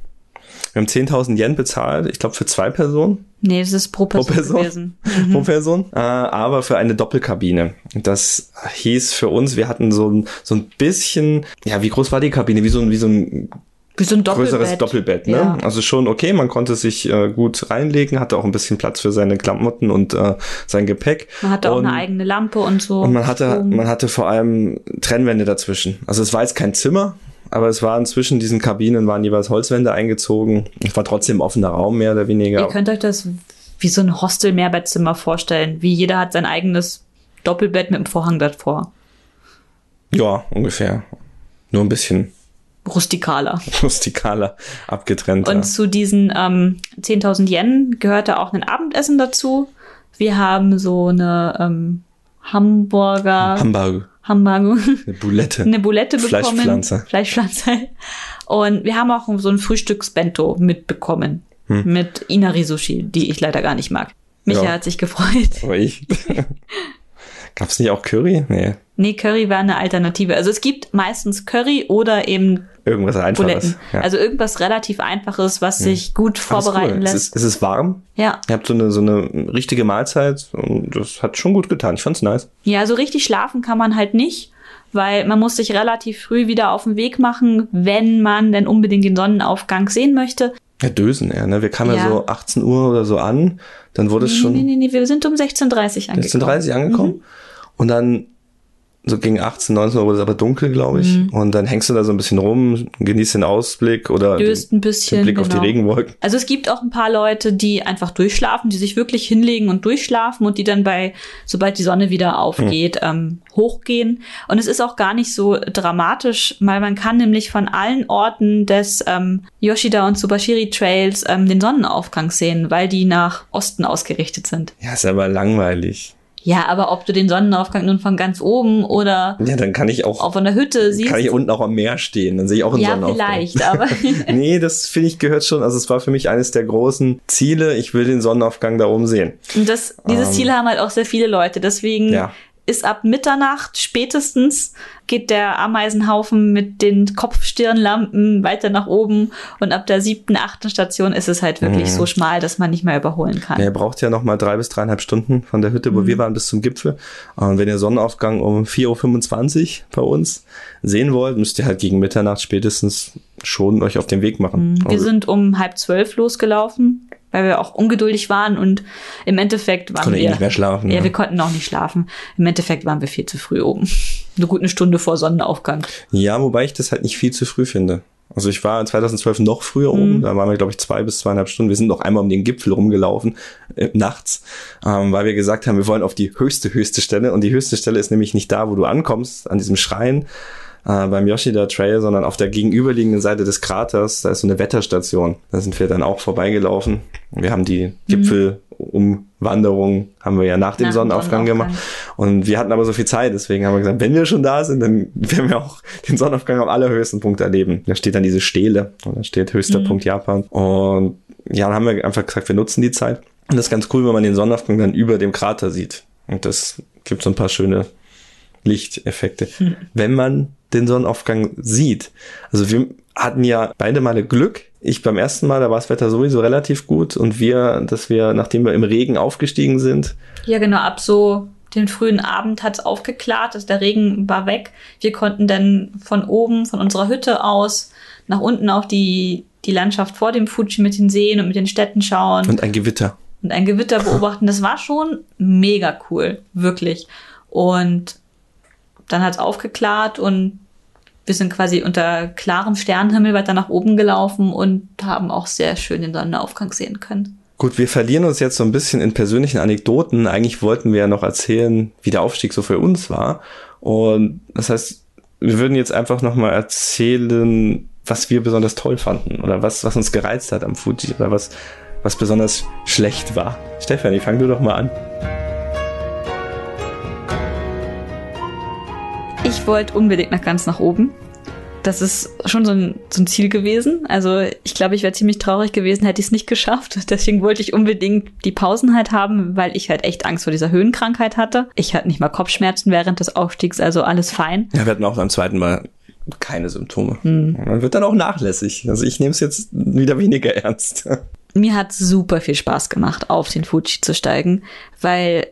Wir haben 10.000 Yen bezahlt, ich glaube für zwei Personen. Nee, das ist pro Person, Person? gewesen. pro Person, äh, aber für eine Doppelkabine. Das hieß für uns, wir hatten so ein, so ein bisschen, ja, wie groß war die Kabine? Wie so ein, wie so ein Wie so ein Doppelbett. größeres Doppelbett, ne? Ja. Also schon okay, man konnte sich äh, gut reinlegen, hatte auch ein bisschen Platz für seine Klamotten und äh, sein Gepäck. Man hatte auch und, eine eigene Lampe und so. Und man hatte, Strom. man hatte vor allem Trennwände dazwischen. Also es war jetzt kein Zimmer, aber es waren zwischen diesen Kabinen waren jeweils Holzwände eingezogen. Es war trotzdem offener Raum, mehr oder weniger. Ihr könnt euch das wie so ein Hostel-Mehrbettzimmer vorstellen. Wie jeder hat sein eigenes Doppelbett mit einem Vorhang davor. Ja, ungefähr. Nur ein bisschen Rustikaler. rustikaler abgetrennt. Und zu diesen ähm, 10.000 Yen gehörte auch ein Abendessen dazu. Wir haben so eine ähm, Hamburger, Hamburg, Hamburger, eine Bulette. eine Bulette bekommen. Fleischpflanze. Fleischpflanze. Und wir haben auch so ein Frühstücksbento mitbekommen. Mit Inari-Sushi, die ich leider gar nicht mag. Micha Hm. Ja. hat sich gefreut. Aber ich. Gab's nicht auch Curry? Nee. Nee, Curry war eine Alternative. Also es gibt meistens Curry oder eben Irgendwas Einfaches. Ja. Also irgendwas relativ Einfaches, was sich gut vorbereiten cool. Es lässt. ist, es ist warm. ja. Ihr habt so eine, so eine richtige Mahlzeit und das hat schon gut getan. Ich fand's nice. Ja, so richtig schlafen kann man halt nicht, weil man muss sich relativ früh wieder auf den Weg machen, wenn man denn unbedingt den Sonnenaufgang sehen möchte. Ja, Dösen eher, ne? Wir kamen ja. Ja. so 18 Uhr oder so an. Dann wurde es Nee, schon nee, nee, nee, wir sind um 16.30 Uhr angekommen. 16.30 Uhr angekommen. Und dann so gegen 18, 19 Uhr wurde es aber dunkel, glaube ich. Mhm. Und dann hängst du da so ein bisschen rum, genießt den Ausblick oder Döst den, ein bisschen. den Blick auf die genau. Regenwolken. Also es gibt auch ein paar Leute, die einfach durchschlafen, die sich wirklich hinlegen und durchschlafen und die dann bei, sobald die Sonne wieder aufgeht, ähm, hochgehen. Und es ist auch gar nicht so dramatisch, weil man kann nämlich von allen Orten des ähm, Yoshida und Subashiri Trails ähm, den Sonnenaufgang sehen, weil die nach Osten ausgerichtet sind. Ja, ist aber langweilig. Ja, aber ob du den Sonnenaufgang nun von ganz oben oder Ja, dann kann ich auch, auch von der Hütte siehst. kann ich unten auch am Meer stehen. Dann sehe ich auch einen ja, Sonnenaufgang. vielleicht, aber nee, das finde ich gehört schon. Also es war für mich eines der großen Ziele. Ich will den Sonnenaufgang da oben sehen. Und das, dieses Ziel haben halt auch sehr viele Leute. Deswegen Ähm. Ja. Ist ab Mitternacht spätestens geht der Ameisenhaufen mit den Kopfstirnlampen weiter nach oben und ab der siebten, achten Station ist es halt wirklich Mhm. so schmal, dass man nicht mehr überholen kann. Ja, ihr braucht ja noch mal drei bis dreieinhalb Stunden von der Hütte, wo Mhm. wir waren, bis zum Gipfel. Und wenn ihr Sonnenaufgang um 4.25 Uhr bei uns sehen wollt, müsst ihr halt gegen Mitternacht spätestens schon euch auf den Weg machen. Wir Also, sind um halb zwölf losgelaufen, weil wir auch ungeduldig waren und im Endeffekt waren konnte eh wir nicht mehr schlafen. Ja, ne? wir konnten auch nicht schlafen. Im Endeffekt waren wir viel zu früh oben. Eine gute Stunde vor Sonnenaufgang. ja, wobei ich das halt nicht viel zu früh finde. Also ich war 2012 noch früher Mhm. oben, da waren wir, glaube ich, zwei bis zweieinhalb Stunden. Wir sind noch einmal um den Gipfel rumgelaufen, äh, nachts, ähm, weil wir gesagt haben, wir wollen auf die höchste, höchste Stelle. Und die höchste Stelle ist nämlich nicht da, wo du ankommst, an diesem Schrein äh, beim Yoshida Trail, sondern auf der gegenüberliegenden Seite des Kraters, da ist so eine Wetterstation. Da sind wir dann auch vorbeigelaufen. Wir haben die Gipfelumwanderung, haben wir ja nach dem Nach Sonnenaufgang Sonnenaufgang. gemacht. Und wir hatten aber so viel Zeit, deswegen haben wir gesagt, wenn wir schon da sind, dann werden wir auch den Sonnenaufgang am allerhöchsten Punkt erleben. Da steht dann diese Stele und da steht höchster Punkt Japan. Und ja, dann haben wir einfach gesagt, wir nutzen die Zeit. Und das ist ganz cool, wenn man den Sonnenaufgang dann über dem Krater sieht. Und das gibt so ein paar schöne Lichteffekte. Wenn man den Sonnenaufgang sieht. Also wir hatten ja beide Male Glück. Ich beim ersten Mal, da war das Wetter sowieso relativ gut und wir, dass wir, nachdem wir im Regen aufgestiegen sind, Ja, genau, ab so den frühen Abend hat's aufgeklärt, dass der Regen war weg. Wir konnten dann von oben, von unserer Hütte aus, nach unten auf die, die Landschaft vor dem Fuji mit den Seen und mit den Städten schauen und, und ein Gewitter. ein Gewitter beobachten. Das war schon mega cool, wirklich. Und dann hat's aufgeklärt und wir sind quasi unter klarem Sternenhimmel weiter nach oben gelaufen und haben auch sehr schön den Sonnenaufgang sehen können. Gut, wir verlieren uns jetzt so ein bisschen in persönlichen Anekdoten. Eigentlich wollten wir ja noch erzählen, wie der Aufstieg so für uns war. Und das heißt, wir würden jetzt einfach nochmal erzählen, was wir besonders toll fanden oder was, was uns gereizt hat am Fuji oder was, was besonders schlecht war. Stefanie, fang du doch mal an. Ich wollte unbedingt nach ganz nach oben. Das ist schon so ein, so ein Ziel gewesen. Also ich glaube, ich wäre ziemlich traurig gewesen, hätte ich es nicht geschafft. Deswegen wollte ich unbedingt die Pausen halt haben, weil ich halt echt Angst vor dieser Höhenkrankheit hatte. Ich hatte nicht mal Kopfschmerzen während des Aufstiegs, also alles fein. Ja, wir hatten auch beim zweiten Mal keine Symptome. Hm. Man wird dann auch nachlässig. Also ich nehme es jetzt wieder weniger ernst. Mir hat super viel Spaß gemacht, auf den Fuji zu steigen, weil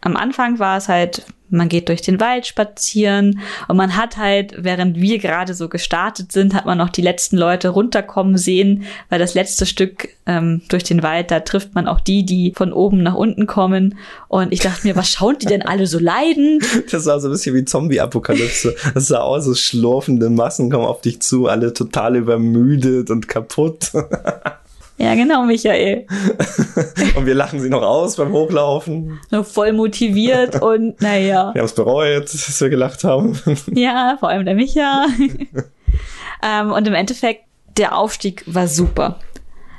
am Anfang war es halt, man geht durch den Wald spazieren und man hat halt, während wir gerade so gestartet sind, hat man noch die letzten Leute runterkommen sehen, weil das letzte Stück ähm, durch den Wald, da trifft man auch die, die von oben nach unten kommen. Und ich dachte mir, was schauen die denn alle so leiden? Das sah so ein bisschen wie Zombie-Apokalypse. Das sah aus, so schlurfende Massen kommen auf dich zu, alle total übermüdet und kaputt. Ja, genau, Michael. und wir lachen sie noch aus beim Hochlaufen. Noch voll motiviert und naja. Wir haben es bereut, dass wir gelacht haben. ja, vor allem der Micha. ähm, und im Endeffekt, der Aufstieg war super.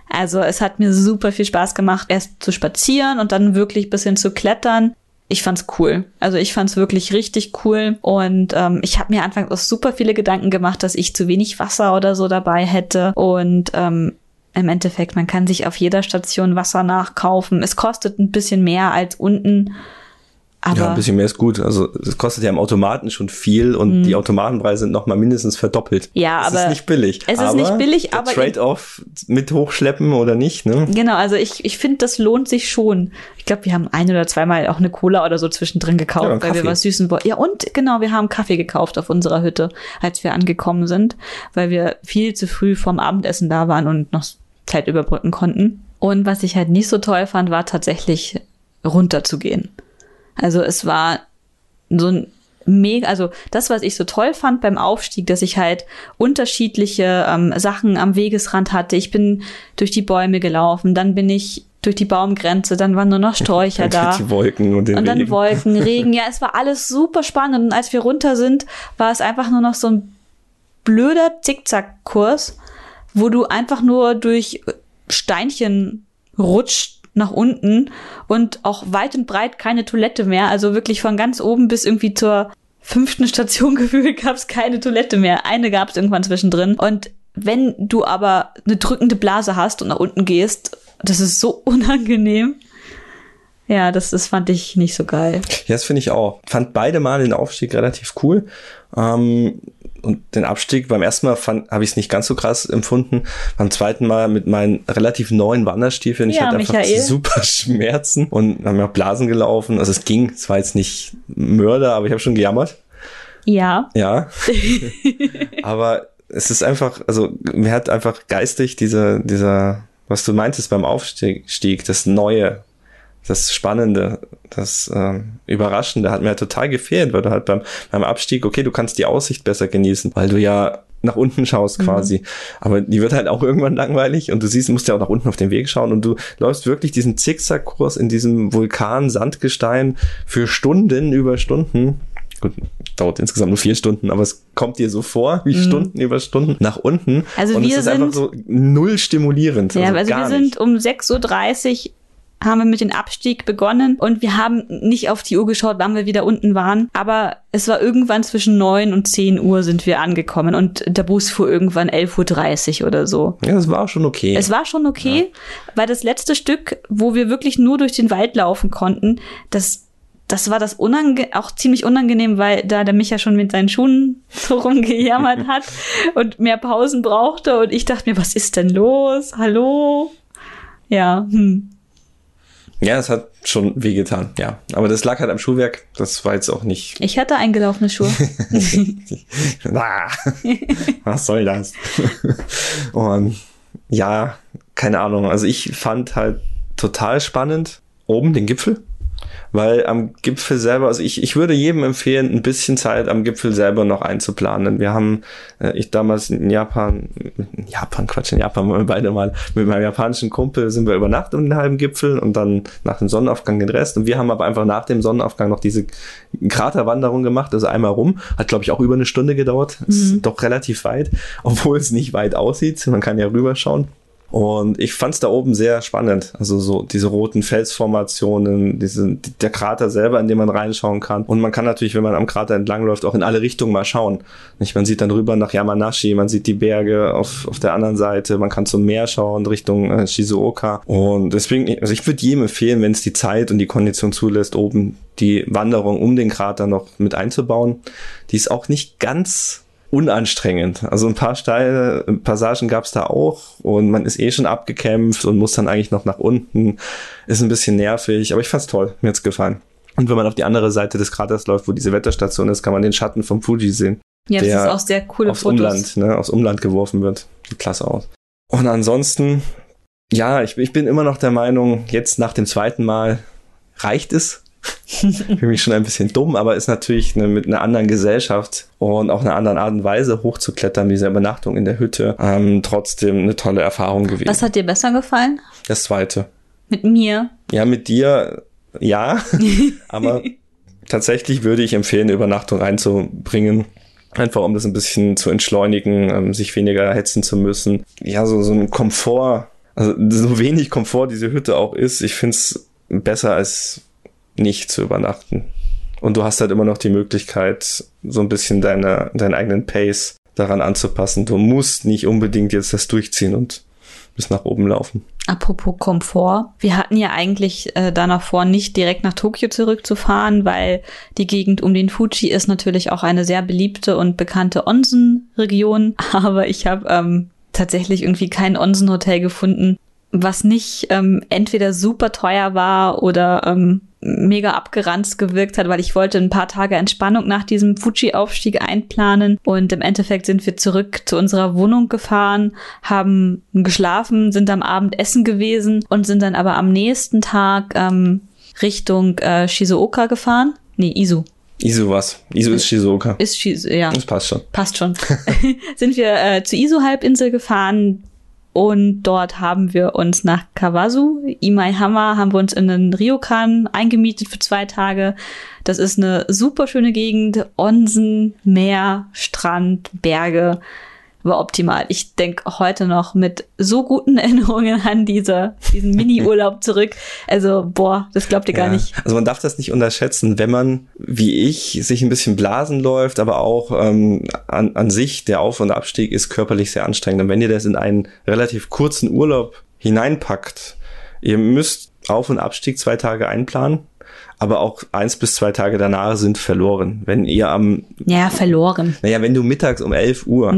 Also es hat mir super viel Spaß gemacht, erst zu spazieren und dann wirklich bisschen zu klettern. Ich fand's cool. Also ich fand's wirklich richtig cool und ähm, ich habe mir anfangs auch super viele Gedanken gemacht, dass ich zu wenig Wasser oder so dabei hätte und ähm, im Endeffekt, man kann sich auf jeder Station Wasser nachkaufen. Es kostet ein bisschen mehr als unten. Aber ja, ein bisschen mehr ist gut. Also es kostet ja im Automaten schon viel und mhm. die Automatenpreise sind noch mal mindestens verdoppelt. Ja, es aber ist nicht billig. Es ist nicht billig, aber Trade-off mit hochschleppen oder nicht, ne? Genau, also ich, ich finde, das lohnt sich schon. Ich glaube, wir haben ein oder zweimal auch eine Cola oder so zwischendrin gekauft, ja, weil wir was süßen wollten. Ja, und genau, wir haben Kaffee gekauft auf unserer Hütte, als wir angekommen sind, weil wir viel zu früh vom Abendessen da waren und noch Zeit überbrücken konnten. Und was ich halt nicht so toll fand, war tatsächlich runterzugehen. Also es war so ein mega, also das, was ich so toll fand beim Aufstieg, dass ich halt unterschiedliche ähm, Sachen am Wegesrand hatte. Ich bin durch die Bäume gelaufen, dann bin ich durch die Baumgrenze, dann waren nur noch Sträucher da. Die Wolken und, den und dann Regen. Wolken, Regen. Ja, es war alles super spannend. Und als wir runter sind, war es einfach nur noch so ein blöder Zickzackkurs wo du einfach nur durch Steinchen rutscht nach unten und auch weit und breit keine Toilette mehr. Also wirklich von ganz oben bis irgendwie zur fünften Station gefühlt gab es keine Toilette mehr. Eine gab es irgendwann zwischendrin. Und wenn du aber eine drückende Blase hast und nach unten gehst, das ist so unangenehm. Ja, das, das fand ich nicht so geil. Ja, das finde ich auch. Fand beide Mal den Aufstieg relativ cool. Ähm, und den Abstieg beim ersten Mal habe ich es nicht ganz so krass empfunden. Beim zweiten Mal mit meinen relativ neuen Wanderstiefeln. Ich ja, hatte einfach Michael. super Schmerzen und haben mir auch Blasen gelaufen. Also es ging, es war jetzt nicht Mörder, aber ich habe schon gejammert. Ja. Ja. aber es ist einfach, also mir hat einfach geistig dieser, dieser, was du meintest beim Aufstieg, das Neue, das Spannende, das ähm, Überraschende hat mir halt total gefehlt, weil du halt beim, beim Abstieg, okay, du kannst die Aussicht besser genießen, weil du ja nach unten schaust mhm. quasi. Mhm. Aber die wird halt auch irgendwann langweilig und du siehst, du musst ja auch nach unten auf den Weg schauen und du läufst wirklich diesen Zickzackkurs in diesem Vulkan Sandgestein für Stunden über Stunden. Gut, dauert insgesamt nur vier Stunden, aber es kommt dir so vor, wie mhm. Stunden über Stunden nach unten. Also und wir es ist sind, einfach so null stimulierend. Ja, also, also wir sind nicht. um 6.30 Uhr haben wir mit dem Abstieg begonnen und wir haben nicht auf die Uhr geschaut, wann wir wieder unten waren, aber es war irgendwann zwischen neun und zehn Uhr sind wir angekommen und der Bus fuhr irgendwann 11.30 Uhr oder so. Ja, das war schon okay. Es war schon okay, ja. weil das letzte Stück, wo wir wirklich nur durch den Wald laufen konnten, das das war das unange auch ziemlich unangenehm, weil da der Micha schon mit seinen Schuhen so rumgejammert hat und mehr Pausen brauchte und ich dachte mir, was ist denn los? Hallo? Ja, hm. Ja, es hat schon wehgetan, ja. Aber das lag halt am Schuhwerk. Das war jetzt auch nicht. Ich hatte eingelaufene Schuhe. ah, was soll das? Und ja, keine Ahnung. Also ich fand halt total spannend oben den Gipfel weil am Gipfel selber, also ich, ich würde jedem empfehlen, ein bisschen Zeit am Gipfel selber noch einzuplanen. Wir haben, äh, ich damals in Japan, in Japan, Quatsch, in Japan waren wir beide mal mit meinem japanischen Kumpel sind wir über Nacht um den halben Gipfel und dann nach dem Sonnenaufgang den Rest. Und wir haben aber einfach nach dem Sonnenaufgang noch diese Kraterwanderung gemacht, also einmal rum. Hat, glaube ich, auch über eine Stunde gedauert. Mhm. Ist doch relativ weit, obwohl es nicht weit aussieht. Man kann ja rüberschauen. Und ich fand es da oben sehr spannend. Also so diese roten Felsformationen, diese, der Krater selber, in den man reinschauen kann. Und man kann natürlich, wenn man am Krater entlangläuft, auch in alle Richtungen mal schauen. Nicht? Man sieht dann rüber nach Yamanashi, man sieht die Berge auf, auf der anderen Seite, man kann zum Meer schauen, Richtung äh, Shizuoka. Und deswegen, also ich würde jedem empfehlen, wenn es die Zeit und die Kondition zulässt, oben die Wanderung um den Krater noch mit einzubauen. Die ist auch nicht ganz unanstrengend. Also ein paar steile Passagen gab es da auch und man ist eh schon abgekämpft und muss dann eigentlich noch nach unten. Ist ein bisschen nervig, aber ich fand's toll. Mir hat's gefallen. Und wenn man auf die andere Seite des Kraters läuft, wo diese Wetterstation ist, kann man den Schatten vom Fuji sehen. Ja, das ist auch sehr coole aufs Fotos. Umland, ne, aufs Umland geworfen wird. Sieht klasse aus. Und ansonsten, ja, ich, ich bin immer noch der Meinung, jetzt nach dem zweiten Mal reicht es Fühle mich schon ein bisschen dumm, aber ist natürlich eine, mit einer anderen Gesellschaft und auch einer anderen Art und Weise hochzuklettern, diese Übernachtung in der Hütte, ähm, trotzdem eine tolle Erfahrung gewesen. Was hat dir besser gefallen? Das zweite. Mit mir? Ja, mit dir, ja, aber tatsächlich würde ich empfehlen, eine Übernachtung reinzubringen. Einfach um das ein bisschen zu entschleunigen, ähm, sich weniger hetzen zu müssen. Ja, so, so ein Komfort, also so wenig Komfort diese Hütte auch ist, ich finde es besser als nicht zu übernachten. Und du hast halt immer noch die Möglichkeit, so ein bisschen deine, deinen eigenen Pace daran anzupassen. Du musst nicht unbedingt jetzt das durchziehen und bis nach oben laufen. Apropos Komfort. Wir hatten ja eigentlich äh, danach vor, nicht direkt nach Tokio zurückzufahren, weil die Gegend um den Fuji ist natürlich auch eine sehr beliebte und bekannte Onsen-Region. Aber ich habe ähm, tatsächlich irgendwie kein Onsen-Hotel gefunden, was nicht ähm, entweder super teuer war oder ähm, mega abgeranzt gewirkt hat, weil ich wollte ein paar Tage Entspannung nach diesem Fuji-Aufstieg einplanen und im Endeffekt sind wir zurück zu unserer Wohnung gefahren, haben geschlafen, sind am Abend essen gewesen und sind dann aber am nächsten Tag ähm, Richtung äh, Shizuoka gefahren. Nee, Izu. Isu was? Isu ist Shizuoka. Ist Shizu, ja. Das passt schon. Passt schon. sind wir äh, zur Isu-Halbinsel gefahren. Und dort haben wir uns nach Kawasu, Imaihama, haben wir uns in den Ryokan eingemietet für zwei Tage. Das ist eine super schöne Gegend. Onsen, Meer, Strand, Berge. War optimal. Ich denke heute noch mit so guten Erinnerungen an diese, diesen Mini-Urlaub zurück. Also, boah, das glaubt ihr gar Ja. nicht. Also man darf das nicht unterschätzen, wenn man, wie ich, sich ein bisschen blasen läuft, aber auch ähm, an, an sich der Auf- und Abstieg ist körperlich sehr anstrengend. Und wenn ihr das in einen relativ kurzen Urlaub hineinpackt, ihr müsst Auf- und Abstieg zwei Tage einplanen, aber auch eins bis zwei Tage danach sind verloren. Wenn ihr am, Ja, verloren. naja, wenn du mittags um 11 Uhr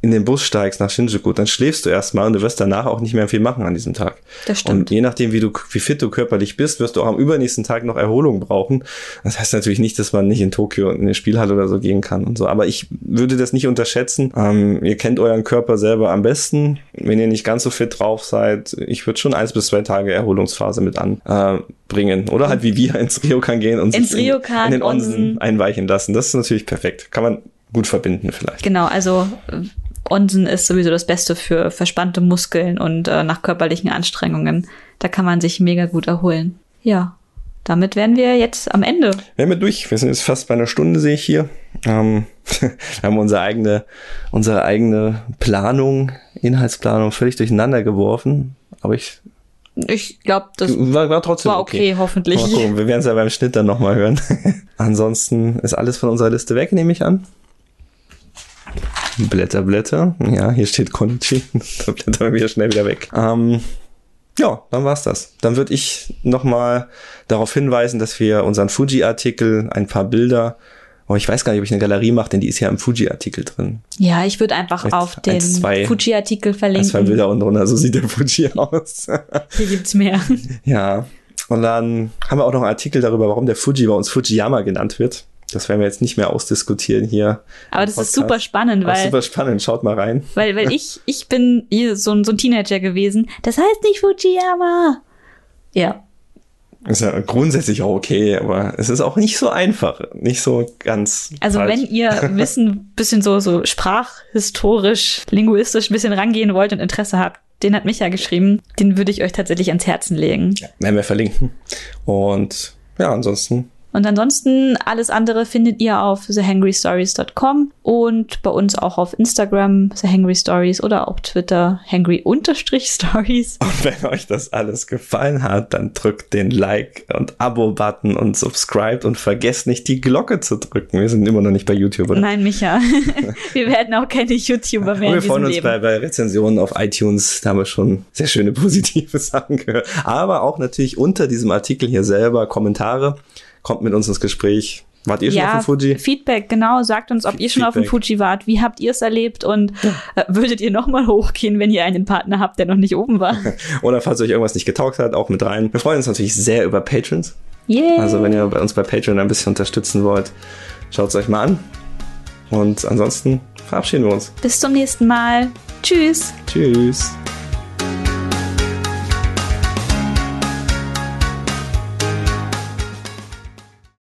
in den Bus steigst nach Shinjuku, dann schläfst du erstmal und du wirst danach auch nicht mehr viel machen an diesem Tag. Das stimmt. Und je nachdem, wie du, wie fit du körperlich bist, wirst du auch am übernächsten Tag noch Erholung brauchen. Das heißt natürlich nicht, dass man nicht in Tokio in eine Spielhalle oder so gehen kann und so. Aber ich würde das nicht unterschätzen. Ähm, ihr kennt euren Körper selber am besten. Wenn ihr nicht ganz so fit drauf seid, ich würde schon eins bis zwei Tage Erholungsphase mit anbringen. Äh. Oder halt wie wir ins Ryokan gehen und Ins sich in, in den Onsen Onsen. einweichen lassen. Das ist natürlich perfekt. Kann man gut verbinden vielleicht. Genau, also äh, Onsen ist sowieso das Beste für verspannte Muskeln und äh, nach körperlichen Anstrengungen. Da kann man sich mega gut erholen. Ja, damit wären wir jetzt am Ende. Wären wir durch. Wir sind jetzt fast bei einer Stunde, sehe ich hier. Ähm, wir haben unsere eigene, unsere eigene Planung, Inhaltsplanung völlig durcheinander geworfen. Aber ich Ich glaube, das war, war trotzdem war okay, hoffentlich. Mal gucken, wir werden es ja beim Schnitt dann nochmal hören. Ansonsten ist alles von unserer Liste weg, nehme ich an. Blätter, Blätter. Ja, hier steht Konichi. Da blättern wir wieder schnell wieder weg. Ähm, ja, dann war's das. Dann würde ich nochmal darauf hinweisen, dass wir unseren Fuji-Artikel, ein paar Bilder, oh, ich weiß gar nicht, ob ich eine Galerie mache, denn die ist ja im Fuji-Artikel drin. Ja, ich würde einfach Vielleicht auf den Fuji-Artikel Ein, zwei verlinken. Bilder unten drunter, so sieht der Fuji aus. Hier gibt's mehr. Ja, und dann haben wir auch noch einen Artikel darüber, warum der Fuji bei uns Fujiyama genannt wird. Das werden wir jetzt nicht mehr ausdiskutieren hier. Aber das ist Podcast. super spannend, weil, super spannend, schaut mal rein. weil, weil ich, ich bin hier so, ein- so ein Teenager gewesen. Das heißt nicht Fujiyama. Ja, Ist ja grundsätzlich auch okay, aber es ist auch nicht so einfach, nicht so ganz. Also falsch. wenn ihr Wissen bisschen so, so sprachhistorisch, linguistisch ein bisschen rangehen wollt und Interesse habt, den hat Micha geschrieben, den würde ich euch tatsächlich ans Herzen legen. werden wir verlinken. Und ja, ansonsten. Und ansonsten alles andere findet ihr auf thehangrystories.com und bei uns auch auf Instagram thehangrystories oder auf Twitter hangry-stories. Und wenn euch das alles gefallen hat, dann drückt den Like und Abo-Button und subscribe und vergesst nicht die Glocke zu drücken. Wir sind immer noch nicht bei YouTube, oder? Nein, Micha. wir werden auch keine YouTuber mehr. Und wir freuen uns Leben. bei, bei Rezensionen auf iTunes. Da haben wir schon sehr schöne positive Sachen gehört. Aber auch natürlich unter diesem Artikel hier selber Kommentare. Kommt mit uns ins Gespräch. Wart ihr schon ja, auf dem Fuji? Feedback, genau. Sagt uns, ob ihr schon auf dem Feedback. Fuji wart. Wie habt ihr es erlebt? Und äh, würdet ihr nochmal hochgehen, wenn ihr einen Partner habt, der noch nicht oben war? Oder falls euch irgendwas nicht getaugt hat, auch mit rein. Wir freuen uns natürlich sehr über Patrons. Yeah. Also wenn ihr bei uns bei Patreon ein bisschen unterstützen wollt, schaut es euch mal an. Und ansonsten verabschieden wir uns. Bis zum nächsten Mal. Tschüss. Tschüss.